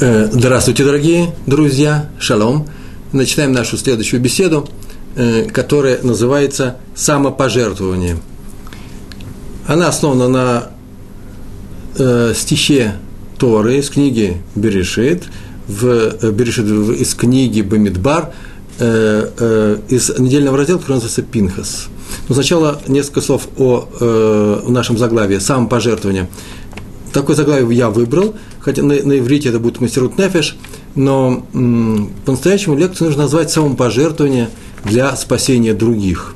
Э, здравствуйте, дорогие друзья, шалом. Начинаем нашу следующую беседу, э, которая называется «Самопожертвование». Она основана на э, стихе Торы из книги Берешит, в, Берешит из книги Бамидбар, из недельного раздела, который называется «Пинхас». Но сначала несколько слов о, о нашем заглавии «Самопожертвование». Такое заглавие я выбрал, хотя на, на иврите это будет мастерут нефеш, но по-настоящему лекцию нужно назвать самопожертвование для спасения других.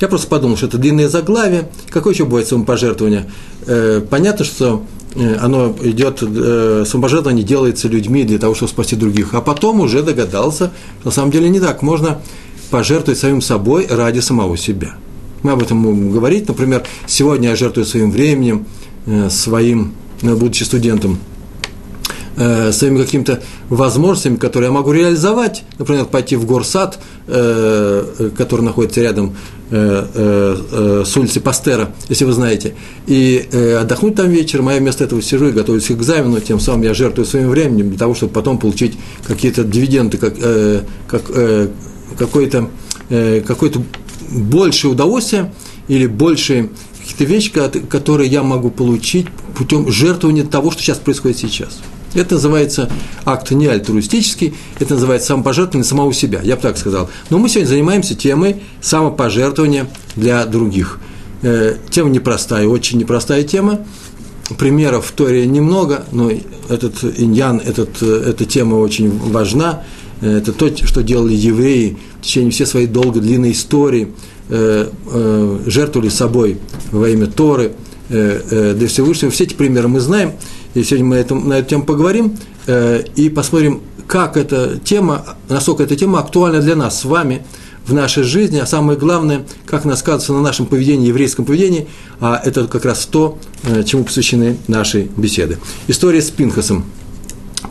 Я просто подумал, что это длинное заглавие. Какое еще бывает самопожертвование? Э, понятно, что э, оно идет, э, самопожертвование делается людьми для того, чтобы спасти других. А потом уже догадался, что на самом деле не так. Можно пожертвовать самим собой ради самого себя. Мы об этом будем говорить. Например, сегодня я жертвую своим временем, э, своим Э, будучи студентом, э, своими какими-то возможностями, которые я могу реализовать, например, пойти в горсад, э, который находится рядом с улицы Пастера, если вы знаете, и отдохнуть там вечером, а я вместо этого сижу и готовлюсь к экзамену, тем самым я жертвую своим временем для того, чтобы потом получить какие-то дивиденды, как, как, какое-то какое большее удовольствие или большие какие-то вещи, которые я могу получить путем жертвования того, что сейчас происходит сейчас. Это называется акт не альтруистический, это называется самопожертвование самого себя, я бы так сказал. Но мы сегодня занимаемся темой самопожертвования для других. Э, тема непростая, очень непростая тема. Примеров в Торе немного, но этот иньян, этот, эта тема очень важна. Э, это то, что делали евреи в течение всей своей долгой, длинной истории – Э, э, жертвовали собой во имя Торы э, для Всевышнего. Все эти примеры мы знаем, и сегодня мы это, на эту тему поговорим и посмотрим, как эта тема, насколько эта тема актуальна для нас с вами в нашей жизни, а самое главное, как она сказывается на нашем поведении, еврейском поведении, а это как раз то, чему посвящены наши беседы. История с Пинхасом –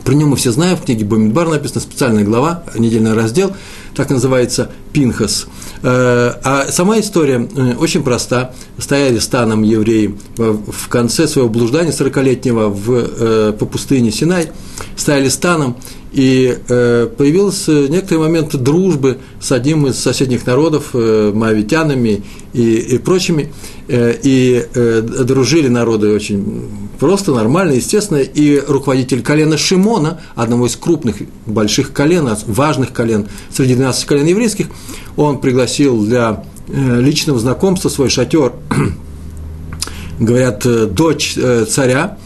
про него мы все знаем, в книге Бомидбар написана специальная глава, недельный раздел, так называется Пинхас. Э, а сама история э, очень проста. Стояли станом евреи в конце своего блуждания 40-летнего в, э, по пустыне Синай, стояли станом, и появился некоторый момент дружбы с одним из соседних народов, моавитянами и, и прочими, и дружили народы очень просто, нормально, естественно, и руководитель колена Шимона, одного из крупных, больших колен, важных колен, среди 12 колен еврейских, он пригласил для э, личного знакомства свой шатер, говорят, э, дочь э, царя,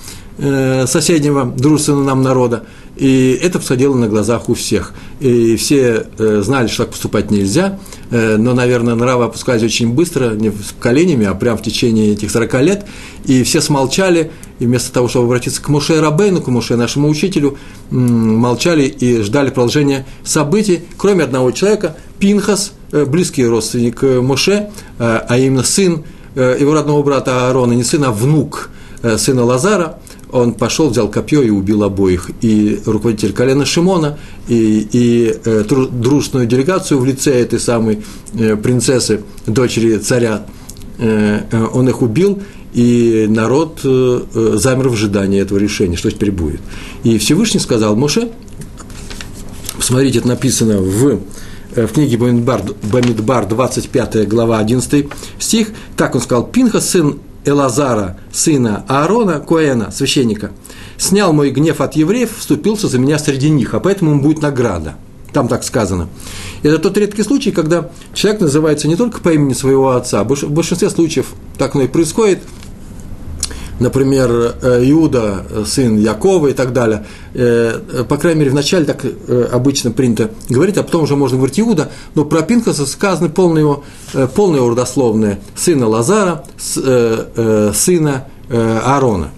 соседнего, дружественного нам народа, и это происходило на глазах у всех. И все знали, что так поступать нельзя, но, наверное, нравы опускались очень быстро, не коленями, а прямо в течение этих 40 лет, и все смолчали, и вместо того, чтобы обратиться к Муше Рабейну, к Муше, нашему учителю, молчали и ждали продолжения событий, кроме одного человека, Пинхас, э, близкий родственник э, Муше, э, а именно сын его родного брата Аарона, не сын, а внук сына Лазара, он пошел, взял копье и убил обоих. И руководитель колена Шимона, и, и э, дружную делегацию в лице этой самой э, принцессы, дочери царя, э, он их убил, и народ э, э, замер в ожидании этого решения, что теперь будет. И Всевышний сказал Моше, посмотрите, это написано в, э, в книге Бамидбар, 25 глава, 11 стих, так он сказал, Пинха, сын Элазара, сына Аарона, Коэна, священника, снял мой гнев от евреев, вступился за меня среди них, а поэтому ему будет награда. Там так сказано. Это тот редкий случай, когда человек называется не только по имени своего отца, в большинстве случаев так оно и происходит – например, э, Иуда, сын Якова и так далее, э, по крайней мере, вначале так э, обычно принято говорить, а потом уже можно говорить Иуда, но про Пинхаса сказано полное его, полное его родословное сына Лазара, сына Аарона.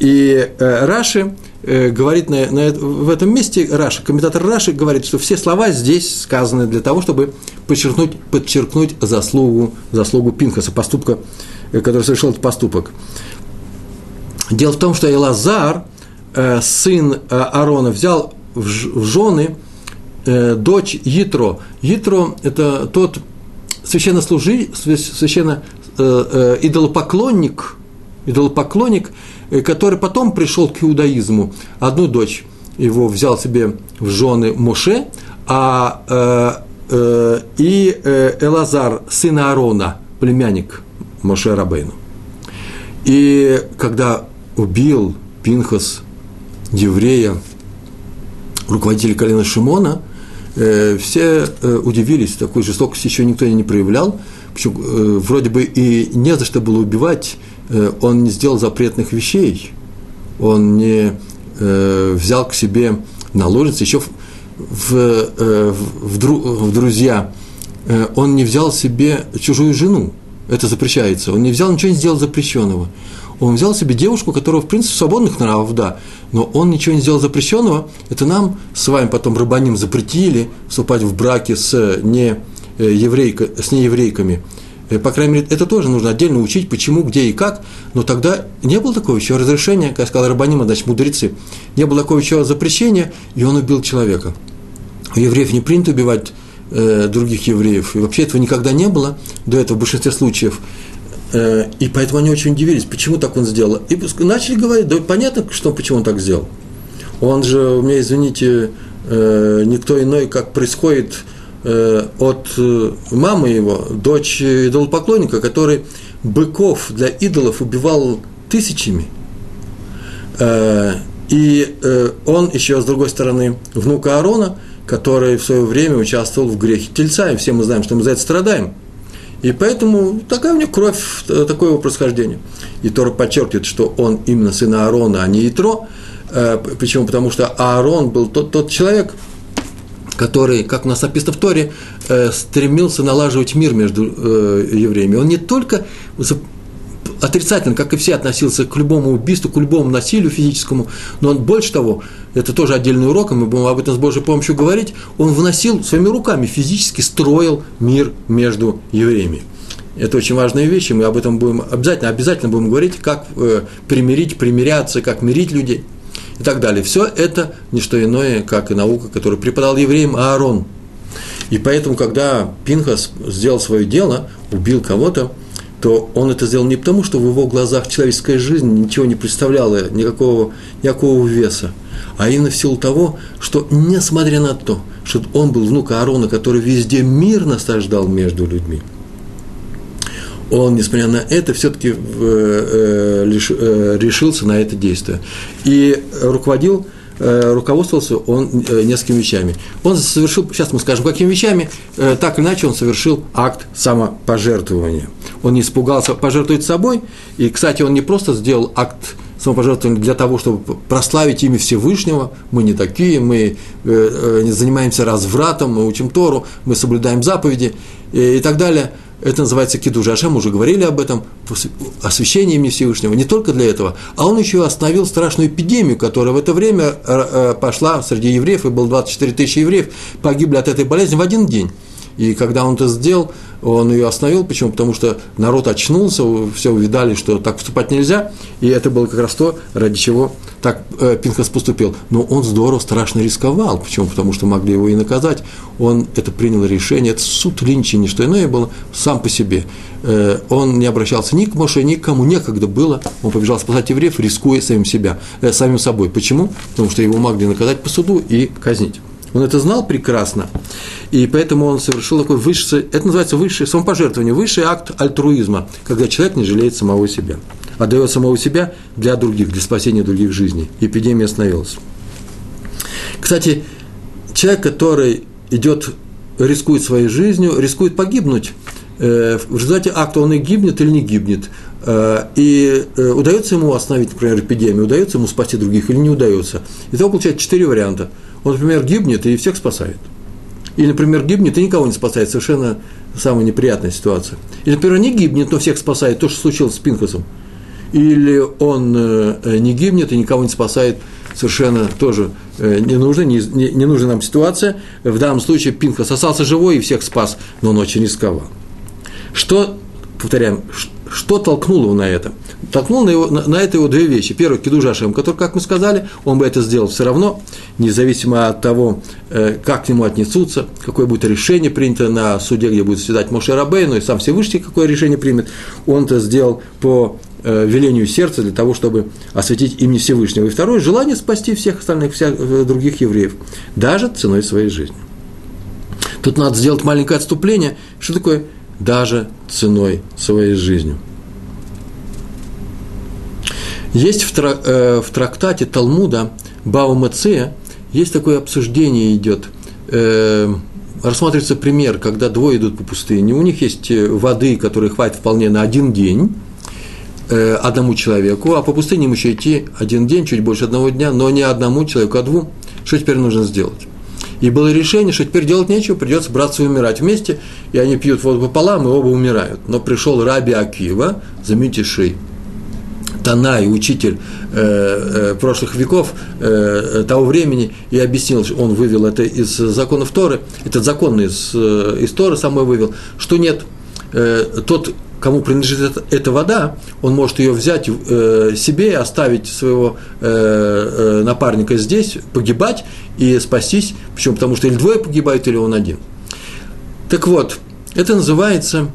И Раши говорит на, на, в этом месте, Раши, комментатор Раши говорит, что все слова здесь сказаны для того, чтобы подчеркнуть, подчеркнуть заслугу, заслугу Пинхаса, поступка, который совершил этот поступок. Дело в том, что Элазар, э, сын э, Аарона, взял в жены э, дочь Ятро. Ятро – это тот священнослужи, священно идолопоклонник, идолопоклонник, который потом пришел к иудаизму. Одну дочь его взял себе в жены Моше, а э, э, и э, Элазар, сын Аарона, племянник Моше Рабейну. И когда убил Пинхас еврея, руководителя колена Шимона, э, все э, удивились, такой жестокости еще никто не проявлял, Почему, э, вроде бы и не за что было убивать, э, он не сделал запретных вещей, он не э, взял к себе наложницы, еще в, в, э, в, дру, в друзья, э, он не взял себе чужую жену, это запрещается, он не взял, ничего не сделал запрещенного. Он взял себе девушку, которая, в принципе, свободных нравов, да, но он ничего не сделал запрещенного. Это нам с вами потом рабаним запретили вступать в браки с не Э, еврейка, с нееврейками. Э, по крайней мере, это тоже нужно отдельно учить, почему, где и как. Но тогда не было такого еще разрешения, как сказал Рабанима, значит, мудрецы. Не было такого еще запрещения, и он убил человека. У евреев не принято убивать э, других евреев. И вообще этого никогда не было до этого в большинстве случаев. Э, и поэтому они очень удивились, почему так он сделал. И начали говорить, да понятно, что, почему он так сделал. Он же, у меня, извините, э, никто иной, как происходит Э, от мамы его, дочь идолопоклонника, который быков для идолов убивал тысячами. И он еще, с другой стороны, внук Аарона, который в свое время участвовал в грехе тельца, и все мы знаем, что мы за это страдаем. И поэтому такая у него кровь, такое его происхождение. И Тор подчеркивает, что он именно сын Аарона, а не Итро. Почему? Потому что Аарон был тот, тот человек, который, как у нас написано в Торе, э, стремился налаживать мир между э, евреями. Он не только отрицательно, как и все, относился к любому убийству, к любому насилию физическому, но он больше того, это тоже отдельный урок, и мы будем об этом с Божьей помощью говорить, он вносил своими руками, физически строил мир между евреями. Это очень важная вещь, и мы об этом будем обязательно, обязательно будем говорить, как э, примирить, примиряться, как мирить людей – и так далее. Все это не что иное, как и наука, которую преподал евреям Аарон. И поэтому, когда Пинхас сделал свое дело, убил кого-то, то он это сделал не потому, что в его глазах человеческая жизнь ничего не представляла, никакого, никакого веса, а именно в силу того, что, несмотря на то, что он был внук Аарона, который везде мир насаждал между людьми – он, несмотря на это, все-таки э, э, э, решился на это действие. И руководил, руководствовался он несколькими вещами. Он совершил, сейчас мы скажем, какими вещами, так или иначе он совершил акт самопожертвования. Он не испугался пожертвовать собой, и, кстати, он не просто сделал акт самопожертвования для того, чтобы прославить имя Всевышнего. Мы не такие, мы не занимаемся развратом, мы учим Тору, мы соблюдаем заповеди и так далее – это называется кидуш Ашем, уже говорили об этом, освящение имени Всевышнего. Не только для этого, а он еще остановил страшную эпидемию, которая в это время э, э, пошла среди евреев, и было 24 тысячи евреев, погибли от этой болезни в один день. И когда он это сделал, он ее остановил. Почему? Потому что народ очнулся, все увидали, что так поступать нельзя. И это было как раз то, ради чего так э, Пинхас поступил. Но он здорово, страшно рисковал. Почему? Потому что могли его и наказать. Он это принял решение. Это суд Линчи, не что иное было, сам по себе. Э, он не обращался ни к Моше, ни к кому. Некогда было. Он побежал спасать евреев, рискуя самим, себя, э, самим собой. Почему? Потому что его могли наказать по суду и казнить. Он это знал прекрасно, и поэтому он совершил такой высший, это называется высшее самопожертвование, высший акт альтруизма, когда человек не жалеет самого себя, отдает самого себя для других, для спасения других жизней. Эпидемия остановилась. Кстати, человек, который идет, рискует своей жизнью, рискует погибнуть, э, в результате акта он и гибнет или не гибнет. Э, и э, удается ему остановить, например, эпидемию, удается ему спасти других или не удается. Итого получается четыре варианта – он, например, гибнет и всех спасает. Или, например, гибнет и никого не спасает, совершенно самая неприятная ситуация. Или, например, не гибнет, но всех спасает, то, что случилось с Пинхасом. Или он э, не гибнет и никого не спасает, совершенно тоже не нужна, не, не, не нужна нам ситуация. В данном случае Пинхас остался живой и всех спас, но он очень рисковал. Что, повторяем, что толкнуло его на это? Толкнул на, его, на, на это его две вещи. Первое, Кидуш Ашем, который, как мы сказали, он бы это сделал все равно, независимо от того, э, как к нему отнесутся, какое будет решение принято на суде, где будет заседать Моше Рабейну, и сам Всевышний какое решение примет, он это сделал по э, велению сердца для того, чтобы осветить имя Всевышнего. И второе – желание спасти всех остальных, всех э, других евреев, даже ценой своей жизни. Тут надо сделать маленькое отступление. Что такое даже ценой своей жизни? Есть в, тра, э, в трактате Талмуда Баумацея, есть такое обсуждение идет, э, рассматривается пример, когда двое идут по пустыне, у них есть э, воды, которые хватит вполне на один день, э, одному человеку, а по пустыне им еще идти один день, чуть больше одного дня, но не одному человеку, а двум. Что теперь нужно сделать? И было решение, что теперь делать нечего, придется браться и умирать вместе, и они пьют воду пополам, и оба умирают. Но пришел Раби Акива, заметивший Танай, учитель э, э, прошлых веков э, того времени, и объяснил, он вывел это из законов Торы, этот закон из, э, из Торы самой вывел, что нет, э, тот, кому принадлежит эта, вода, он может ее взять э, себе, оставить своего э, э, напарника здесь, погибать и спастись, почему? Потому что или двое погибают, или он один. Так вот, это называется,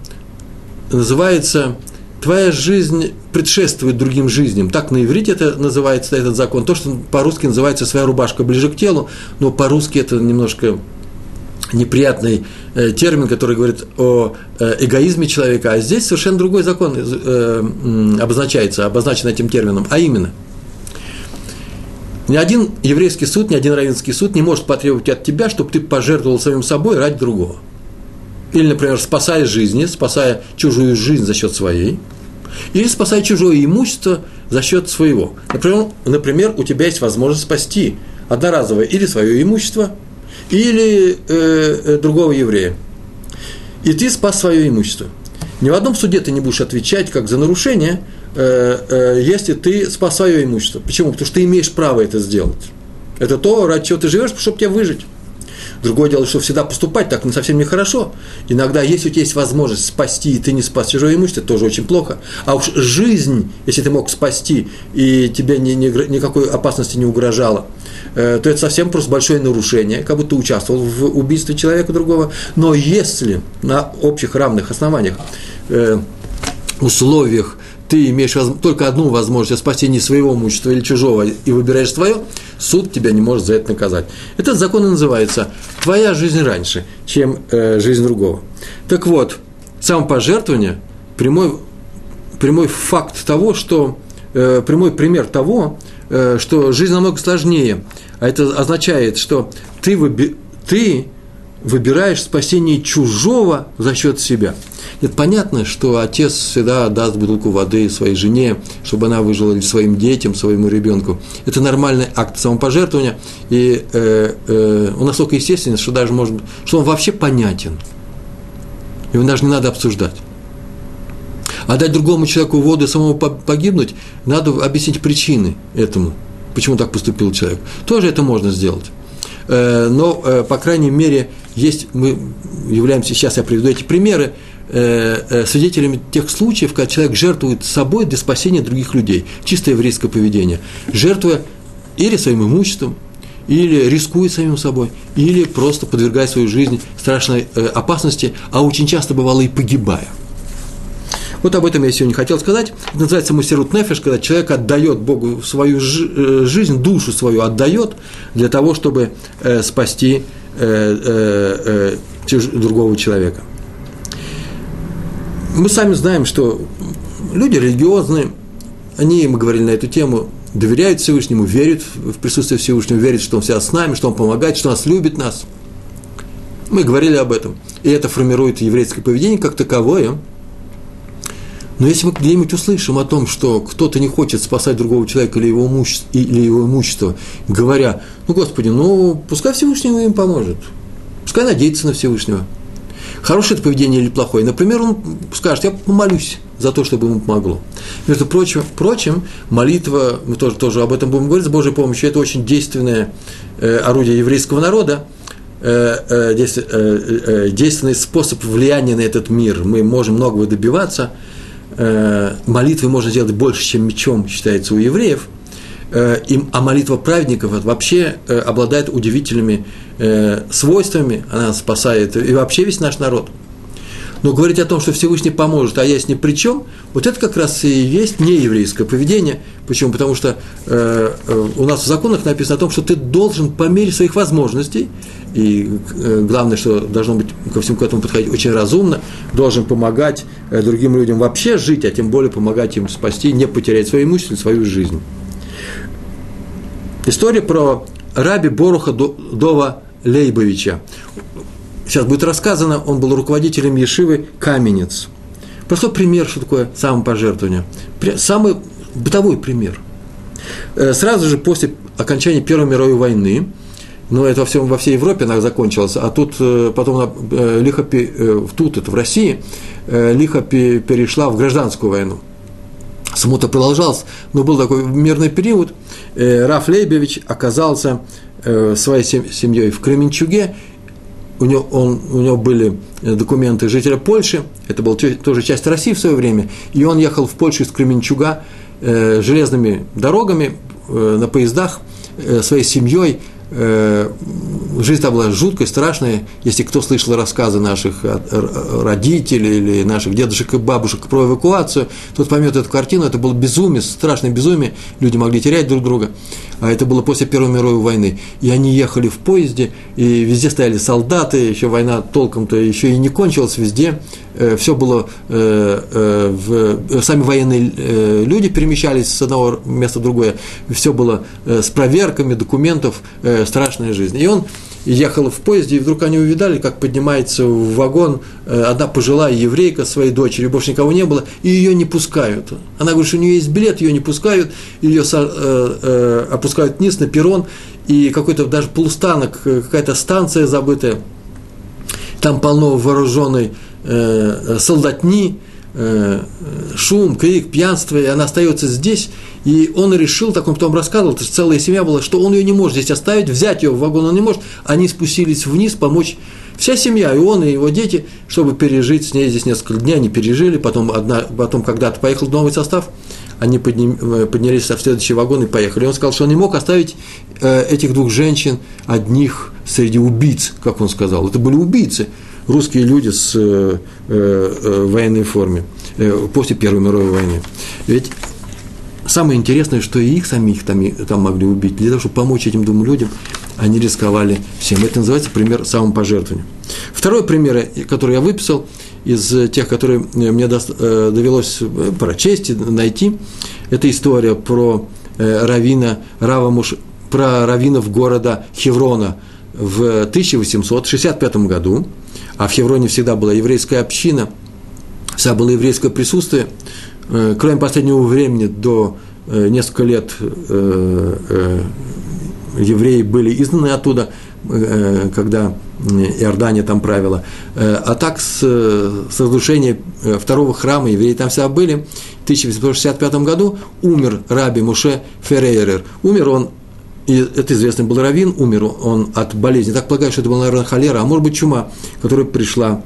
называется твоя жизнь предшествует другим жизням. Так на иврите это называется, этот закон. То, что по-русски называется «своя рубашка ближе к телу», но по-русски это немножко неприятный э, термин, который говорит о э, эгоизме человека, а здесь совершенно другой закон э, обозначается, обозначен этим термином, а именно – ни один еврейский суд, ни один равенский суд не может потребовать от тебя, чтобы ты пожертвовал самим собой ради другого. Или, например, спасая жизни, спасая чужую жизнь за счет своей, или спасая чужое имущество за счет своего. Например, например у тебя есть возможность спасти одноразовое или свое имущество, или э, э, другого еврея. И ты спас свое имущество. Ни в одном суде ты не будешь отвечать как за нарушение, э, э, если ты спас свое имущество. Почему? Потому что ты имеешь право это сделать. Это то, ради чего ты живешь, чтобы тебе выжить. Другое дело, что всегда поступать так не совсем нехорошо. Иногда, если у тебя есть возможность спасти, и ты не спас чужое имущество, тоже очень плохо. А уж жизнь, если ты мог спасти, и тебе ни, ни, никакой опасности не угрожало, э, то это совсем просто большое нарушение, как будто ты участвовал в убийстве человека другого. Но если на общих равных основаниях, э, условиях ты имеешь только одну возможность спасти не своего имущества или чужого и выбираешь свое, суд тебя не может за это наказать. Этот закон и называется «твоя жизнь раньше, чем э, жизнь другого». Так вот, самопожертвование – прямой, прямой факт того, что э, прямой пример того, э, что жизнь намного сложнее. А это означает, что ты, выби, ты выбираешь спасение чужого за счет себя. Нет, понятно, что отец всегда даст бутылку воды своей жене, чтобы она выжила или своим детям, своему ребенку. Это нормальный акт самопожертвования, и э, э, он настолько естественен, что даже может, что он вообще понятен. Его даже не надо обсуждать. А дать другому человеку воду и самому погибнуть, надо объяснить причины этому, почему так поступил человек. Тоже это можно сделать. Э, но, э, по крайней мере, есть, мы являемся, сейчас я приведу эти примеры, свидетелями тех случаев, когда человек жертвует собой для спасения других людей. Чисто еврейское поведение. Жертвуя или своим имуществом, или рискует самим собой, или просто подвергая свою жизнь страшной опасности, а очень часто бывало и погибая. Вот об этом я сегодня хотел сказать. Это называется мусерут нефеш, когда человек отдает Богу свою э, жизнь, душу свою отдает для того, чтобы э, спасти э, другого человека. Мы сами знаем, что люди религиозные, они, мы говорили на эту тему, доверяют Всевышнему, верят в присутствие Всевышнего, верят, что Он всегда с нами, что Он помогает, что Он нас любит нас. Мы говорили об этом. И это формирует еврейское поведение как таковое – но если мы где-нибудь услышим о том, что кто-то не хочет спасать другого человека или его, имущество, или его имущество, говоря, ну, Господи, ну, пускай Всевышний им поможет, пускай надеется на Всевышнего. Хорошее это поведение или плохое? Например, он скажет, я помолюсь за то, чтобы ему помогло. Между прочим, прочим молитва, мы тоже, тоже об этом будем говорить, с Божьей помощью, это очень действенное э, орудие еврейского народа, э, э, э, действенный способ влияния на этот мир. Мы можем многого добиваться – Э, молитвы можно сделать больше, чем мечом, считается у евреев, э, а молитва праведников вообще э, обладает удивительными свойствами, она спасает и вообще весь наш народ. Но говорить о том, что Всевышний поможет, а я с ни при чем, вот это как раз и есть нееврейское поведение. Почему? Потому что э, э, у нас в законах написано о том, что ты должен по мере своих возможностей, и э, главное, что должно быть ко всему к этому подходить очень разумно, должен помогать э, другим людям вообще жить, а тем более помогать им спасти, не потерять свое имущество, свою жизнь. История про раби Боруха Дова Лейбовича. Сейчас будет рассказано, он был руководителем Ешивы Каменец. Простой пример, что такое самопожертвование. Самый бытовой пример. Э, сразу же после окончания Первой мировой войны, но это во, всем, во всей Европе она закончилась, а тут э, потом э, лихо, тут, это в России, лихо перешла в гражданскую войну. Смута продолжалась, но был такой мирный период. Раф Лейбевич оказался своей семьей в Кременчуге, у него, он, у него были документы жителя Польши, это была тоже часть России в свое время, и он ехал в Польшу из Кременчуга э, железными дорогами, э, на поездах, э, своей семьей, Э, жизнь там была жуткая, страшная. Если кто слышал рассказы наших родителей или наших дедушек и бабушек про эвакуацию, тот поймет эту картину. Это было безумие, страшное безумие. Люди могли терять друг друга. А это было после Первой мировой войны. И они ехали в поезде, и везде стояли солдаты, еще война толком-то еще и не кончилась везде. Э, Все было, э, в, сами военные люди перемещались с одного места в другое. Все было с проверками документов, страшная жизнь. И он ехал в поезде, и вдруг они увидали, как поднимается в вагон э, одна пожилая еврейка своей дочери, больше никого не было, и ее не пускают. Она говорит, что у нее есть билет, ее не пускают, ее э, э, опускают вниз на перрон, и какой-то даже полустанок, какая-то станция забытая, там полно вооруженной солдатни, шум, крик, пьянство, и она остается здесь, и он решил, так он потом рассказывал, это же целая семья была, что он ее не может здесь оставить, взять ее в вагон он не может. Они спустились вниз, помочь вся семья, и он, и его дети, чтобы пережить с ней здесь несколько дней, они пережили, потом, одна, потом когда-то поехал новый состав, они подним, э, поднялись в следующий вагон и поехали. И он сказал, что он не мог оставить э, этих двух женщин одних среди убийц, как он сказал. Это были убийцы, русские люди с э, э, военной форме э, после Первой мировой войны. Ведь Самое интересное, что и их самих там, там могли убить. Для того, чтобы помочь этим двум людям, они рисковали всем. Это называется пример самопожертвования. Второй пример, который я выписал из тех, которые мне э, довелось э, прочесть, найти, это история про э, Равина, Рава Муш, про раввинов города Хеврона в 1865 году, а в Хевроне всегда была еврейская община, вся было еврейское присутствие – Э, кроме последнего времени, до э, несколько лет э, евреи были изгнаны оттуда, когда Иордания там правила. А так с, с разрушения второго храма евреи там всегда были. В 1865 году умер Раби Муше Феррейрер. Умер он и это известный был раввин, умер он от болезни. Так полагаю, что это была, наверное, холера, а может быть, чума, которая пришла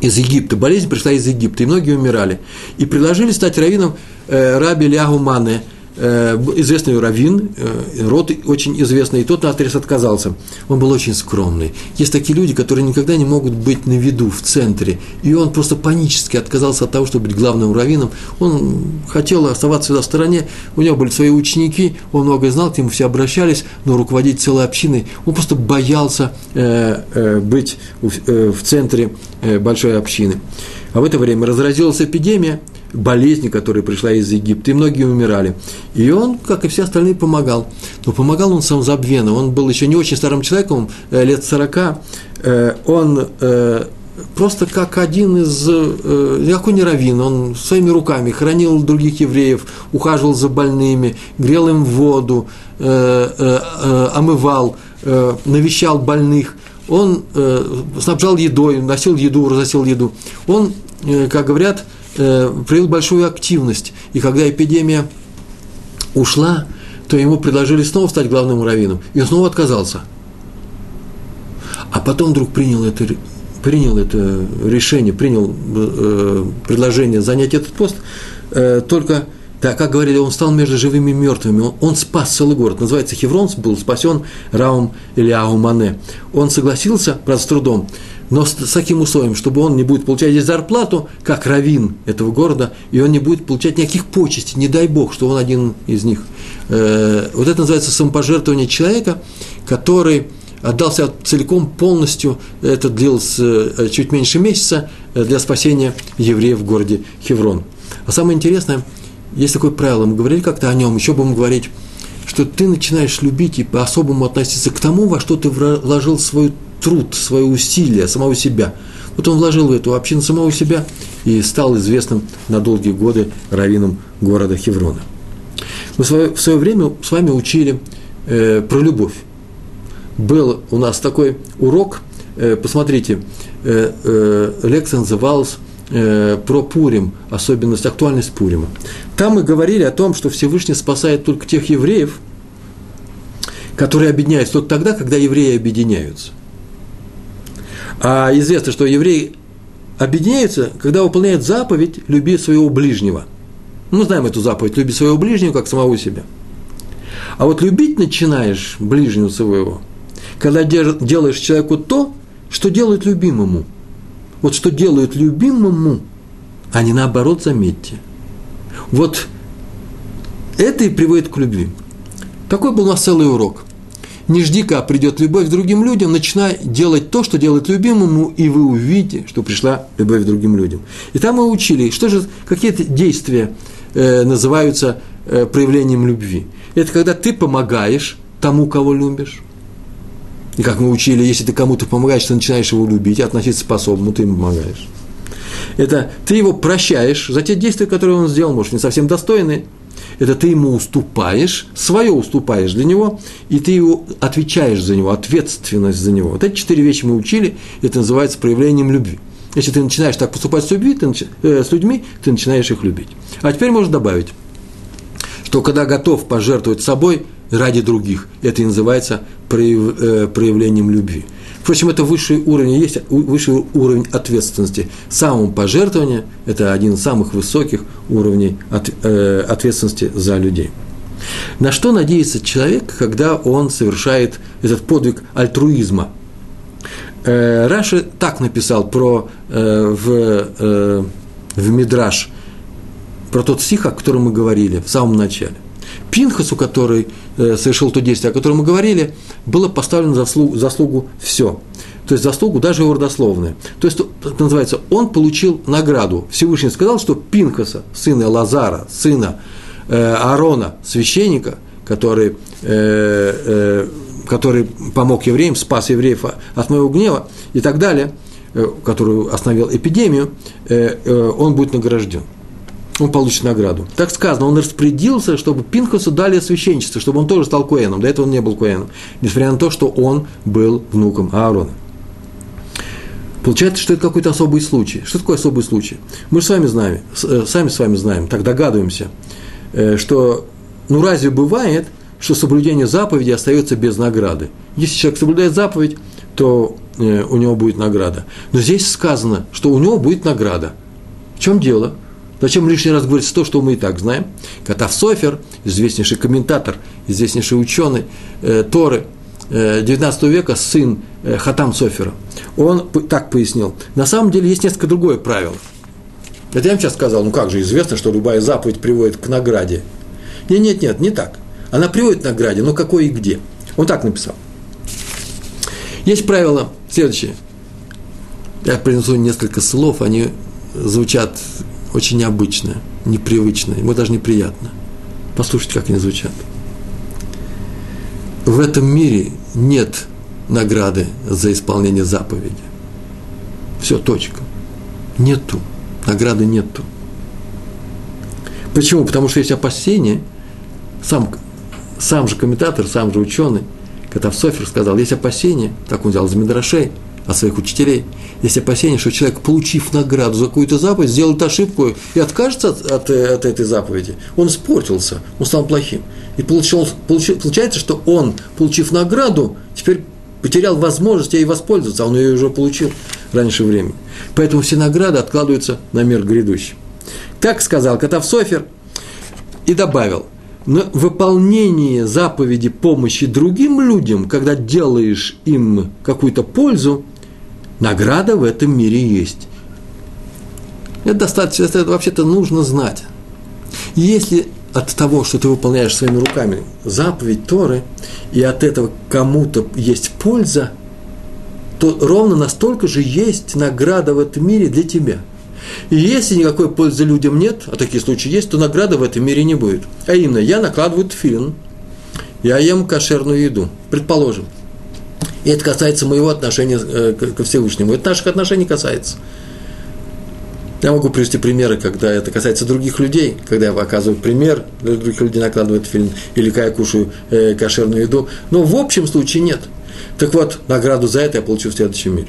из Египта. Болезнь пришла из Египта, и многие умирали. И предложили стать раввином э, Раби Ляху Мане, известный раввин, э, род очень известный, и тот на отрез отказался. Он был очень скромный. Есть такие люди, которые никогда не могут быть на виду, в центре, и он просто панически отказался от того, чтобы быть главным раввином. Он хотел оставаться в стороне, у него были свои ученики, он многое знал, к нему все обращались, но руководить целой общиной, он просто боялся э, э, быть в, э, центре э, большой общины. А в это время разразилась эпидемия, болезни, которая пришла из Египта, и многие умирали. И он, как и все остальные, помогал. Но помогал он сам забвенно. Он был еще не очень старым человеком, э, лет 40. Э, он э, просто как один из, какой не раввин, он своими руками хранил других евреев, ухаживал за больными, грел им воду, омывал, навещал больных – он снабжал едой, носил еду, разносил еду. Он, как говорят, проявил большую активность. И когда эпидемия ушла, то ему предложили снова стать главным раввином. И он снова отказался. А потом вдруг принял это, принял это решение, принял э, предложение занять этот пост, э, только, так как говорили, он стал между живыми и мертвыми. Он, он спас целый город. Называется Хеврон, был спасен Раум или Аумане. Он согласился, правда, с трудом, но с, с таким условием, чтобы он не будет получать здесь зарплату, как равин этого города, и он не будет получать никаких почестей, не дай бог, что он один из них. Э, вот это называется самопожертвование человека, который отдался целиком, полностью, это длилось э, чуть меньше месяца, э, для спасения евреев в городе Хеврон. А самое интересное, есть такое правило, мы говорили как-то о нем, еще будем говорить, что ты начинаешь любить и по-особому относиться к тому, во что ты вложил свой труд, свое усилие, самого себя. Вот он вложил в эту общину самого себя и стал известным на долгие годы раввином города Хеврона. Мы в свое время с вами учили э, про любовь был у нас такой урок, э, посмотрите, э, э, лекция называлась про Пурим, особенность, актуальность Пурима. Там мы говорили о том, что Всевышний спасает только тех евреев, которые объединяются только тогда, когда евреи объединяются. А известно, что евреи объединяются, когда выполняют заповедь «люби своего ближнего». Мы знаем эту заповедь «люби своего ближнего, как самого себя». А вот любить начинаешь ближнего своего – когда делаешь человеку то, что делают любимому. Вот что делают любимому, а не наоборот, заметьте. Вот это и приводит к любви. Такой был у нас целый урок. Не жди, когда придет любовь к другим людям, начинай делать то, что делает любимому, и вы увидите, что пришла любовь к другим людям. И там мы учили, что же, какие-то действия э, называются э, проявлением любви. Это когда ты помогаешь тому, кого любишь. И как мы учили, если ты кому-то помогаешь, ты начинаешь его любить, относиться по-особому, ты ему помогаешь. Это ты его прощаешь за те действия, которые он сделал, может, не совсем достойные. Это ты ему уступаешь, свое уступаешь для него, и ты его отвечаешь за него, ответственность за него. Вот эти четыре вещи мы учили, это называется проявлением любви. Если ты начинаешь так поступать с, любви, ты, э, с людьми, ты начинаешь их любить. А теперь можно добавить, что когда готов пожертвовать собой ради других, это и называется Э, проявлением любви. Впрочем, это высший уровень, есть высший уровень ответственности. Самопожертвование – это один из самых высоких уровней от, э, ответственности за людей. На что надеется человек, когда он совершает этот подвиг альтруизма? Э, Раши так написал про, э, в, э, в Мидраш, про тот стих, о котором мы говорили в самом начале. Пинхасу, который э, совершил то действие, о котором мы говорили, было поставлено заслугу, заслугу все. То есть заслугу даже его родословная. То есть, это называется, он получил награду. Всевышний сказал, что Пинхаса, сына Лазара, сына э, Аарона, священника, который, э, э, который помог евреям, спас евреев от моего гнева и так далее, э, который остановил эпидемию, э, он будет награжден он получит награду. Так сказано, он распорядился, чтобы Пинхасу дали священничество, чтобы он тоже стал Коэном. До этого он не был Коэном, несмотря на то, что он был внуком Аарона. Получается, что это какой-то особый случай. Что такое особый случай? Мы же с вами знаем, э, сами с вами знаем, так догадываемся, э, что ну разве бывает, что соблюдение заповеди остается без награды? Если человек соблюдает заповедь, то э, у него будет награда. Но здесь сказано, что у него будет награда. В чем дело? Зачем лишний раз говорится то, что мы и так знаем? Катав Софер, известнейший комментатор, известнейший ученый э, Торы э, 19 века, сын э, Хатам Софера, он так пояснил. На самом деле есть несколько другое правило. Это я вам сейчас сказал, ну как же известно, что любая заповедь приводит к награде. Нет, нет, нет, не так. Она приводит к награде, но какой и где. Он так написал. Есть правило следующее. Я принесу несколько слов, они звучат очень необычное, непривычное, ему даже неприятно. Послушайте, как они звучат. В этом мире нет награды за исполнение заповеди. Все, точка. Нету. Награды нету. Почему? Потому что есть опасение, сам, сам же комментатор, сам же ученый, Катавсофер сказал, есть опасение, так он взял из Медрашей, от своих учителей. Есть опасение, что человек, получив награду за какую-то заповедь, сделает ошибку и откажется от, от, от этой заповеди. Он испортился, он стал плохим. И получил, получил, получается, что он, получив награду, теперь потерял возможность ей воспользоваться, а он ее уже получил раньше времени. Поэтому все награды откладываются на мир грядущий. Так сказал Катав Софер и добавил, на выполнение заповеди помощи другим людям, когда делаешь им какую-то пользу, Награда в этом мире есть. Это достаточно, это вообще-то нужно знать. Если от того, что ты выполняешь своими руками заповедь Торы, и от этого кому-то есть польза, то ровно настолько же есть награда в этом мире для тебя. И если никакой пользы людям нет, а такие случаи есть, то награды в этом мире не будет. А именно, я накладываю тфилин, я ем кошерную еду, предположим. И это касается моего отношения э, ко Всевышнему. Это наших отношений касается. Я могу привести примеры, когда это касается других людей, когда я показываю пример, для других людей накладывают фильм, или когда я кушаю э, кошерную еду. Но в общем случае нет. Так вот, награду за это я получу в следующем мире.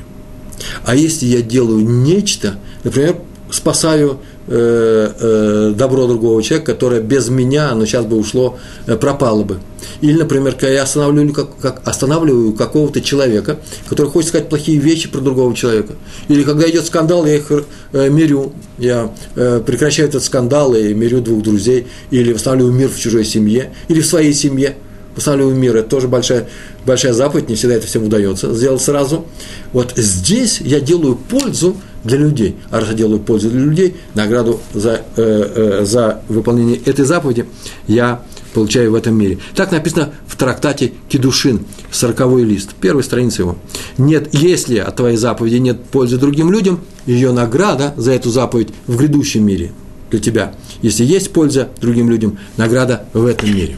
А если я делаю нечто, например, спасаю добро другого человека, которое без меня, оно сейчас бы ушло, э, пропало бы. Или, например, когда я останавливаю, как, как, останавливаю какого-то человека, который хочет сказать плохие вещи про другого человека. Или когда идет скандал, я их э, мирю, я э, прекращаю этот скандал и мирю двух друзей, или восстанавливаю мир в чужой семье, или в своей семье – восстанавливаю мир, это тоже большая, большая заповедь, не всегда это всем удается сделать сразу. Вот здесь я делаю пользу для людей. А раз я делаю пользу для людей, награду за, э, э, за выполнение этой заповеди я получаю в этом мире. Так написано в трактате Кедушин, 40 лист, первой страницы его. Нет, если от твоей заповеди нет пользы другим людям, ее награда за эту заповедь в грядущем мире для тебя. Если есть польза другим людям, награда в этом мире.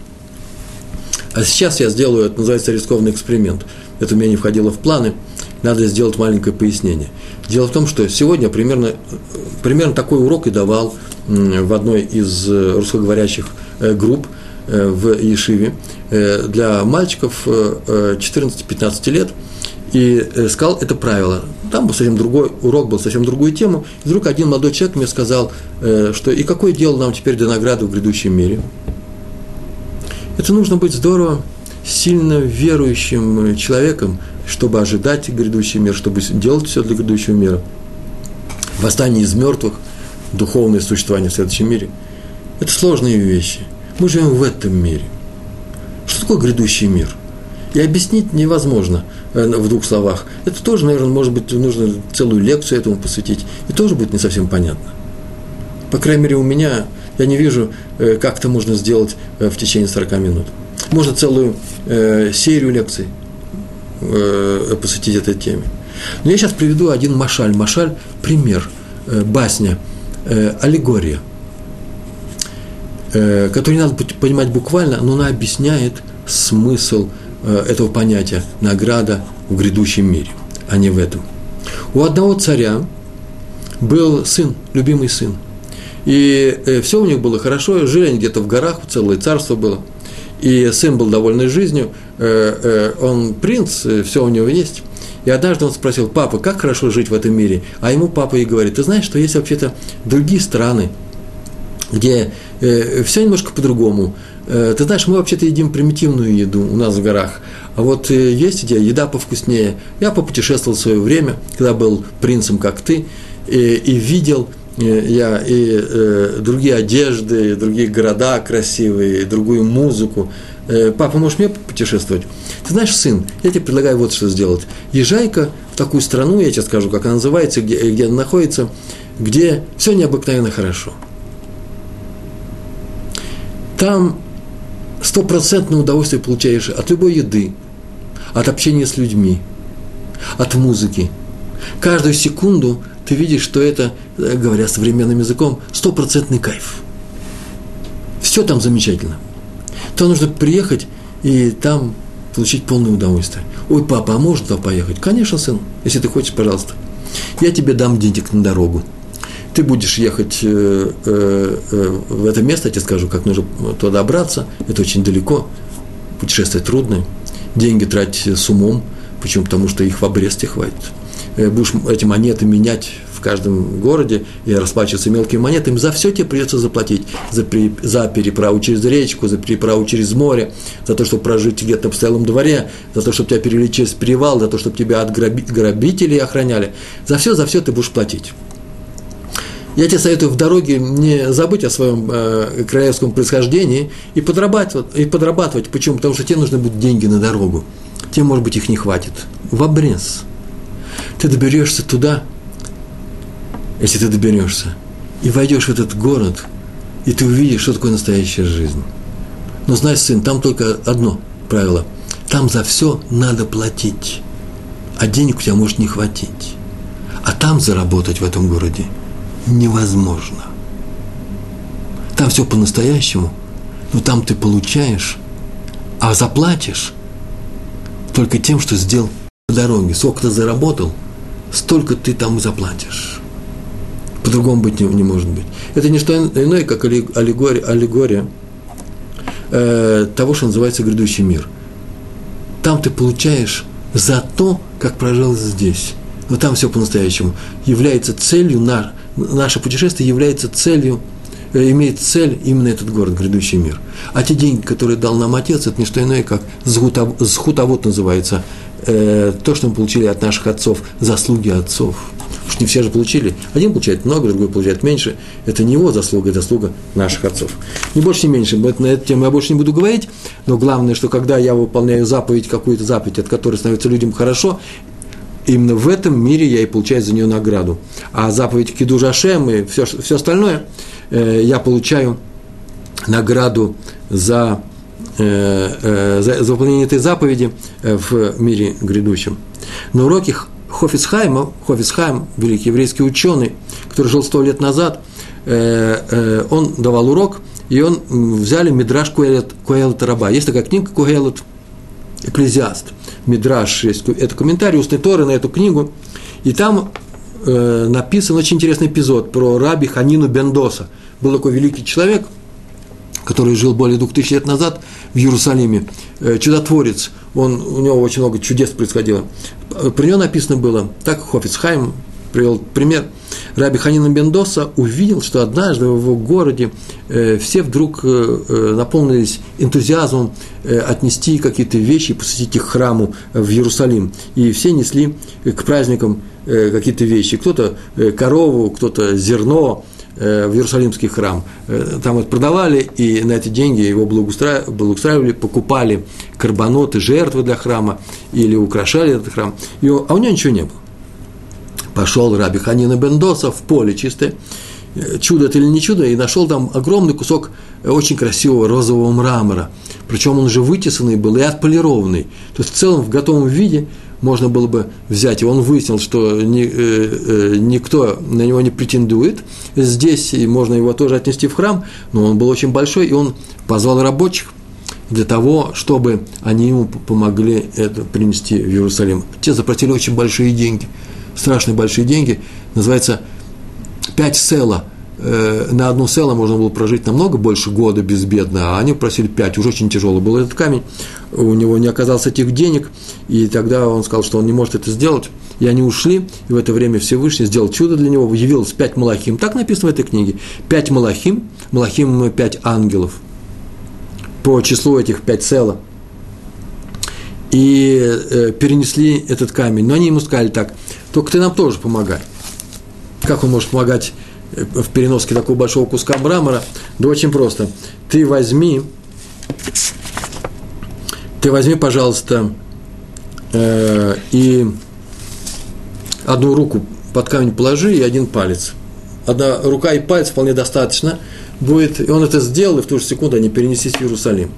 А сейчас я сделаю, это называется рискованный эксперимент. Это у меня не входило в планы. Надо сделать маленькое пояснение. Дело в том, что сегодня примерно, примерно такой урок и давал в одной из э, русскоговорящих э, групп э, в Ешиве для мальчиков 14-15 лет и сказал это правило. Там был совсем другой урок, был совсем другую тему. И вдруг один молодой человек мне сказал, что и какое дело нам теперь до награды в грядущем мире – это нужно быть здорово, сильно верующим человеком, чтобы ожидать грядущий мир, чтобы делать все для грядущего мира. Восстание из мертвых, духовное существование в следующем мире – это сложные вещи. Мы живем в этом мире. Что такое грядущий мир? И объяснить невозможно э, в двух словах. Это тоже, наверное, может быть, нужно целую лекцию этому посвятить. И тоже будет не совсем понятно. По крайней мере, у меня я не вижу, э, как это можно сделать э, в течение 40 минут. Можно целую серию лекций посвятить этой теме. Но я сейчас приведу один машаль. Машаль – пример, басня, аллегория, который не надо понимать буквально, но она объясняет смысл этого понятия награда в грядущем мире, а не в этом. У одного царя был сын, любимый сын. И э, все у них было хорошо, жили они где-то в горах, целое царство было. И сын был довольный жизнью, э, э, он принц, все у него есть. И однажды он спросил, папа, как хорошо жить в этом мире? А ему папа и говорит, ты знаешь, что есть вообще-то другие страны, где э, все немножко по-другому. Э, ты знаешь, мы вообще-то едим примитивную еду у нас в горах. А вот э, есть где еда повкуснее. Я попутешествовал в свое время, когда был принцем, как ты, и, и видел я и э, другие одежды, и другие города красивые, и другую музыку. Э, папа, можешь мне путешествовать? Ты знаешь, сын, я тебе предлагаю вот что сделать. Езжай-ка в такую страну, я тебе скажу, как она называется, где, где она находится, где все необыкновенно хорошо. Там стопроцентное удовольствие получаешь от любой еды, от общения с людьми, от музыки. Каждую секунду ты видишь, что это, э, говоря современным языком, стопроцентный кайф. Все там замечательно. То нужно приехать и там получить полное удовольствие. Ой, папа, а можно туда поехать? Конечно, сын, если ты хочешь, пожалуйста. Я тебе дам денег на дорогу. Ты будешь ехать э, э, в это место, я тебе скажу, как нужно туда добраться. Это очень далеко, путешествие трудное. Деньги тратить с умом. Почему? Потому что их в обрезте хватит. Э, будешь эти монеты менять в каждом городе и расплачиваться мелкими монетами, за все тебе придется заплатить. За, при, за переправу через речку, за переправу через море, за то, чтобы прожить где-то в целом дворе, за то, чтобы тебя перевели через перевал, за то, чтобы тебя от грабителей охраняли. За все, за все ты будешь платить. Я тебе советую в дороге не забыть о своем э, краевском происхождении и подрабатывать, и подрабатывать. Почему? Потому что тебе нужны будут деньги на дорогу. Тебе, может быть, их не хватит. В обрез – Ты доберешься туда, если ты доберешься, и войдешь в этот город, и ты увидишь, что такое настоящая жизнь. Но знаешь, сын, там только одно правило. Там за все надо платить, а денег у тебя может не хватить. А там заработать в этом городе невозможно. Там все по-настоящему, но там ты получаешь, а заплатишь только тем, что сделал по дороге. Сколько ты заработал, столько ты там и заплатишь. По-другому быть не, не может быть. Это не что иное, как аллегория, аллегория э, того, что называется грядущий мир. Там ты получаешь за то, как прожил здесь. Но там все по-настоящему. Является целью, на, наше путешествие является целью, имеет цель именно этот город, грядущий мир. А те деньги, которые дал нам Отец, это не что иное, как схутовод называется, э, то, что мы получили от наших отцов, заслуги отцов. Уж не все же получили. Один получает много, другой получает меньше. Это не его заслуга, это заслуга наших отцов. Не больше, не меньше. На эту тему я больше не буду говорить, но главное, что когда я выполняю заповедь, какую-то заповедь, от которой становится людям хорошо, именно в этом мире я и получаю за нее награду. А заповедь Киду Жашем и все, все остальное э, я получаю награду за, э, э, за, за выполнение этой заповеди э, в мире грядущем. На уроке Хофицхайма, Хофицхайм, великий еврейский ученый, который жил сто лет назад, э, э, он давал урок, и он взяли Мидраш Куэлет Раба. Есть такая книга Куэлет Экклезиаст – Мидраш, есть это комментарий устной Торы на эту книгу, и там э, написан очень интересный эпизод про раби Ханину Бендоса. Был такой великий человек, который жил более двух тысяч лет назад в Иерусалиме, э, чудотворец, он, у него очень много чудес происходило. Про него написано было, так Хофицхайм привел пример, Раби Ханина Бендоса увидел, что однажды в его городе э, все вдруг э, э, наполнились энтузиазмом э, отнести какие-то вещи посвятить их храму в Иерусалим. И все несли к праздникам э, какие-то вещи. Кто-то э, корову, кто-то зерно, э, в Иерусалимский храм. Э, там вот продавали, и на эти деньги его благоустраивали, покупали карбоноты, жертвы для храма, или украшали этот храм. И, а у него ничего не было пошел Раби Ханина Бендоса в поле чистое, э, чудо это или не чудо, и нашел там огромный кусок э, очень красивого розового мрамора. Причем он уже вытесанный был и отполированный. То есть в целом в готовом виде можно было бы взять. И он выяснил, что ни, э, э, никто на него не претендует. Здесь и можно его тоже отнести в храм, но он был очень большой, и он позвал рабочих для того, чтобы они ему помогли это принести в Иерусалим. Те заплатили очень большие деньги – страшные большие деньги, называется «пять села». Э, на одну село можно было прожить намного больше года безбедно, а они просили пять, уже очень тяжело был этот камень, у него не оказалось этих денег, и тогда он сказал, что он не может это сделать, и они ушли, и в это время Всевышний сделал чудо для него, явилось пять малахим, так написано в этой книге, пять малахим, малахим – пять ангелов, по числу этих пять села, и э, перенесли этот камень, но они ему сказали так – только ты нам тоже помогай. Как он может помогать э, в переноске такого большого куска мрамора? Да очень просто. Ты возьми, ты возьми, пожалуйста, э, и одну руку под камень положи и один палец. Одна рука и палец вполне достаточно будет. И он это сделал, и в ту же секунду они перенеслись в Иерусалим.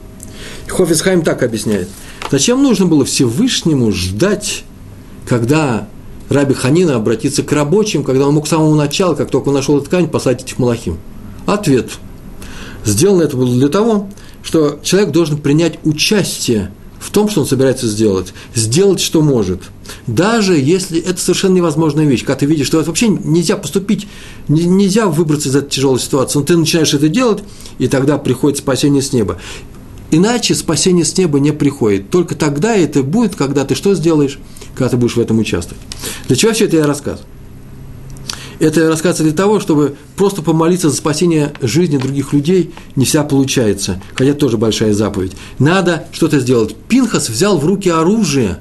Хофицхайм так объясняет. Зачем нужно было Всевышнему ждать, когда Раби Ханина обратиться к рабочим, когда он мог с самого начала, как только он нашел ткань, послать этих малахим? Ответ. Сделано это было для того, что человек должен принять участие в том, что он собирается сделать, сделать, что может. Даже если это совершенно невозможная вещь, когда ты видишь, что вообще нельзя поступить, нельзя выбраться из этой тяжелой ситуации, но ты начинаешь это делать, и тогда приходит спасение с неба. Иначе спасение с неба не приходит. Только тогда это будет, когда ты что сделаешь? Когда ты будешь в этом участвовать. Для чего все это я рассказываю? Это рассказывается для того, чтобы просто помолиться за спасение жизни других людей не вся получается, хотя тоже большая заповедь. Надо что-то сделать. Пинхас взял в руки оружие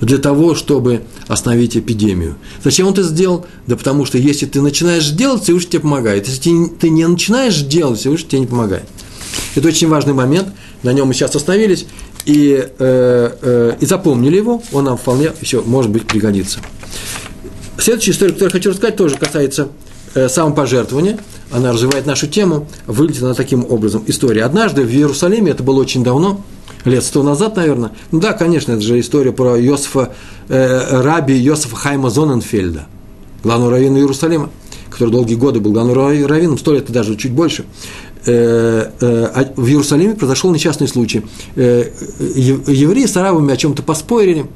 для того, чтобы остановить эпидемию. Зачем он это сделал? Да потому что если ты начинаешь делать, Всевышний тебе помогает. Если ты не начинаешь делать, Всевышний тебе не помогает. Это очень важный момент, на нем мы сейчас остановились, и, э, э, и запомнили его, он нам вполне еще, может быть, пригодится. Следующая история, которую я хочу рассказать, тоже касается э, самопожертвования. Она развивает нашу тему. Выглядит она таким образом. История. Однажды в Иерусалиме, это было очень давно, лет сто назад, наверное. Ну да, конечно, это же история про Йосифа, э, раби Йосифа Хайма Зоненфельда, главного раввина Иерусалима, который долгие годы был главным раввином, сто лет и даже чуть больше. Э, э, а в Иерусалиме произошел несчастный случай. Э, евреи с арабами о чем-то поспорили.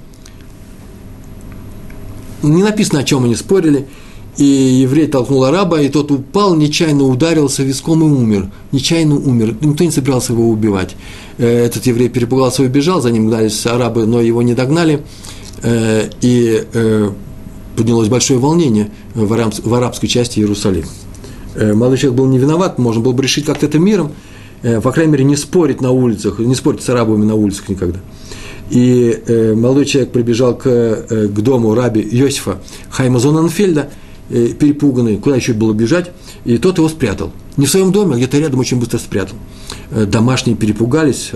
Не написано, о чем они спорили – и еврей толкнул араба, и тот упал, нечаянно ударился виском и умер. Нечаянно умер. Никто не собирался его убивать. Этот еврей перепугался и убежал, за ним гнались арабы, но его не догнали. И поднялось большое волнение в арабской части Иерусалима. Молодой человек был не виноват, можно было бы решить как-то это миром, по крайней мере, не спорить на улицах, не спорить с арабами на улицах никогда. И молодой человек прибежал к, к дому раби Йосифа Хайма Зонанфельда – Э, перепуганный, куда еще было бежать, и тот его спрятал. Не в своем доме, а где-то рядом очень быстро спрятал. Э, домашние перепугались,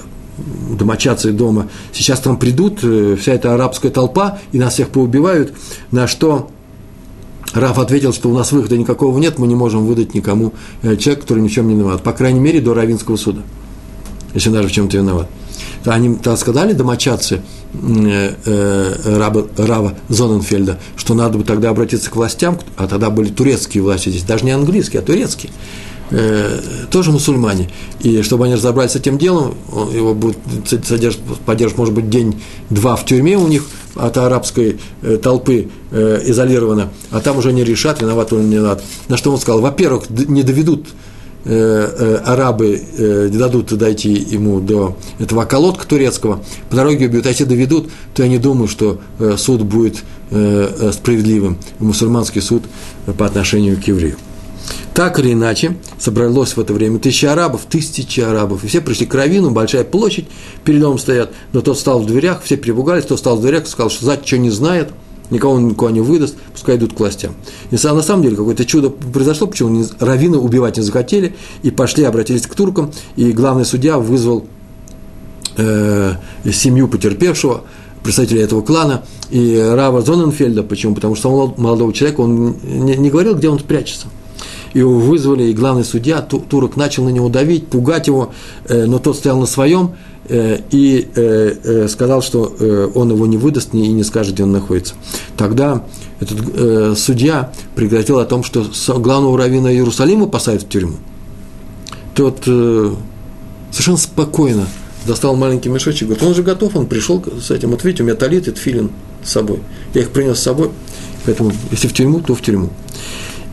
домочадцы дома, сейчас там придут, э, вся эта арабская толпа, и нас всех поубивают, на что Раф ответил, что у нас выхода никакого нет, мы не можем выдать никому человека, который ни чем не виноват, по крайней мере, до Равинского суда, если даже в чем-то виноват. Они тогда сказали, домочадцы, Э, э, Раба, Рава Зоненфельда, что надо бы тогда обратиться к властям, а тогда были турецкие власти здесь, даже не английские, а турецкие, э, тоже мусульмане. И чтобы они разобрались с этим делом, его будут содержать, поддерживать, может быть, день-два в тюрьме у них от арабской толпы изолировано, а там уже не решат, виноват он не виноват. На что он сказал, во-первых, не доведут Э, э, арабы э, не дадут дойти ему до этого колодка турецкого, по дороге убьют, а если доведут, то я не думаю, что суд будет справедливым, мусульманский суд по отношению к еврею. Так или иначе, собралось в это время тысячи арабов, тысячи арабов, и все пришли к Равину, большая площадь, перед домом стоят, но тот стал в дверях, все перепугались, тот стал в дверях, сказал, что за что не знает – никого никого не выдаст, пускай идут к властям. И на самом деле какое-то чудо произошло, почему раввины убивать не захотели, и пошли, обратились к туркам, и главный судья вызвал э, семью потерпевшего, представителя этого клана, и Рава Зоненфельда, почему? Потому что молодого человека, он не, не говорил, где он прячется. Его вызвали, и главный судья, турок, начал на него давить, пугать его, э, но тот стоял на своем, Э, и э, сказал, что он его не выдаст и не скажет, где он находится. Тогда этот судья прекратил о том, что главного раввина Иерусалима посадят в тюрьму. Тот совершенно спокойно достал маленький мешочек, говорит, он же готов, он пришел с этим, вот видите, у меня талит и тфилин с собой. Я их принес с собой, поэтому если в тюрьму, то в тюрьму.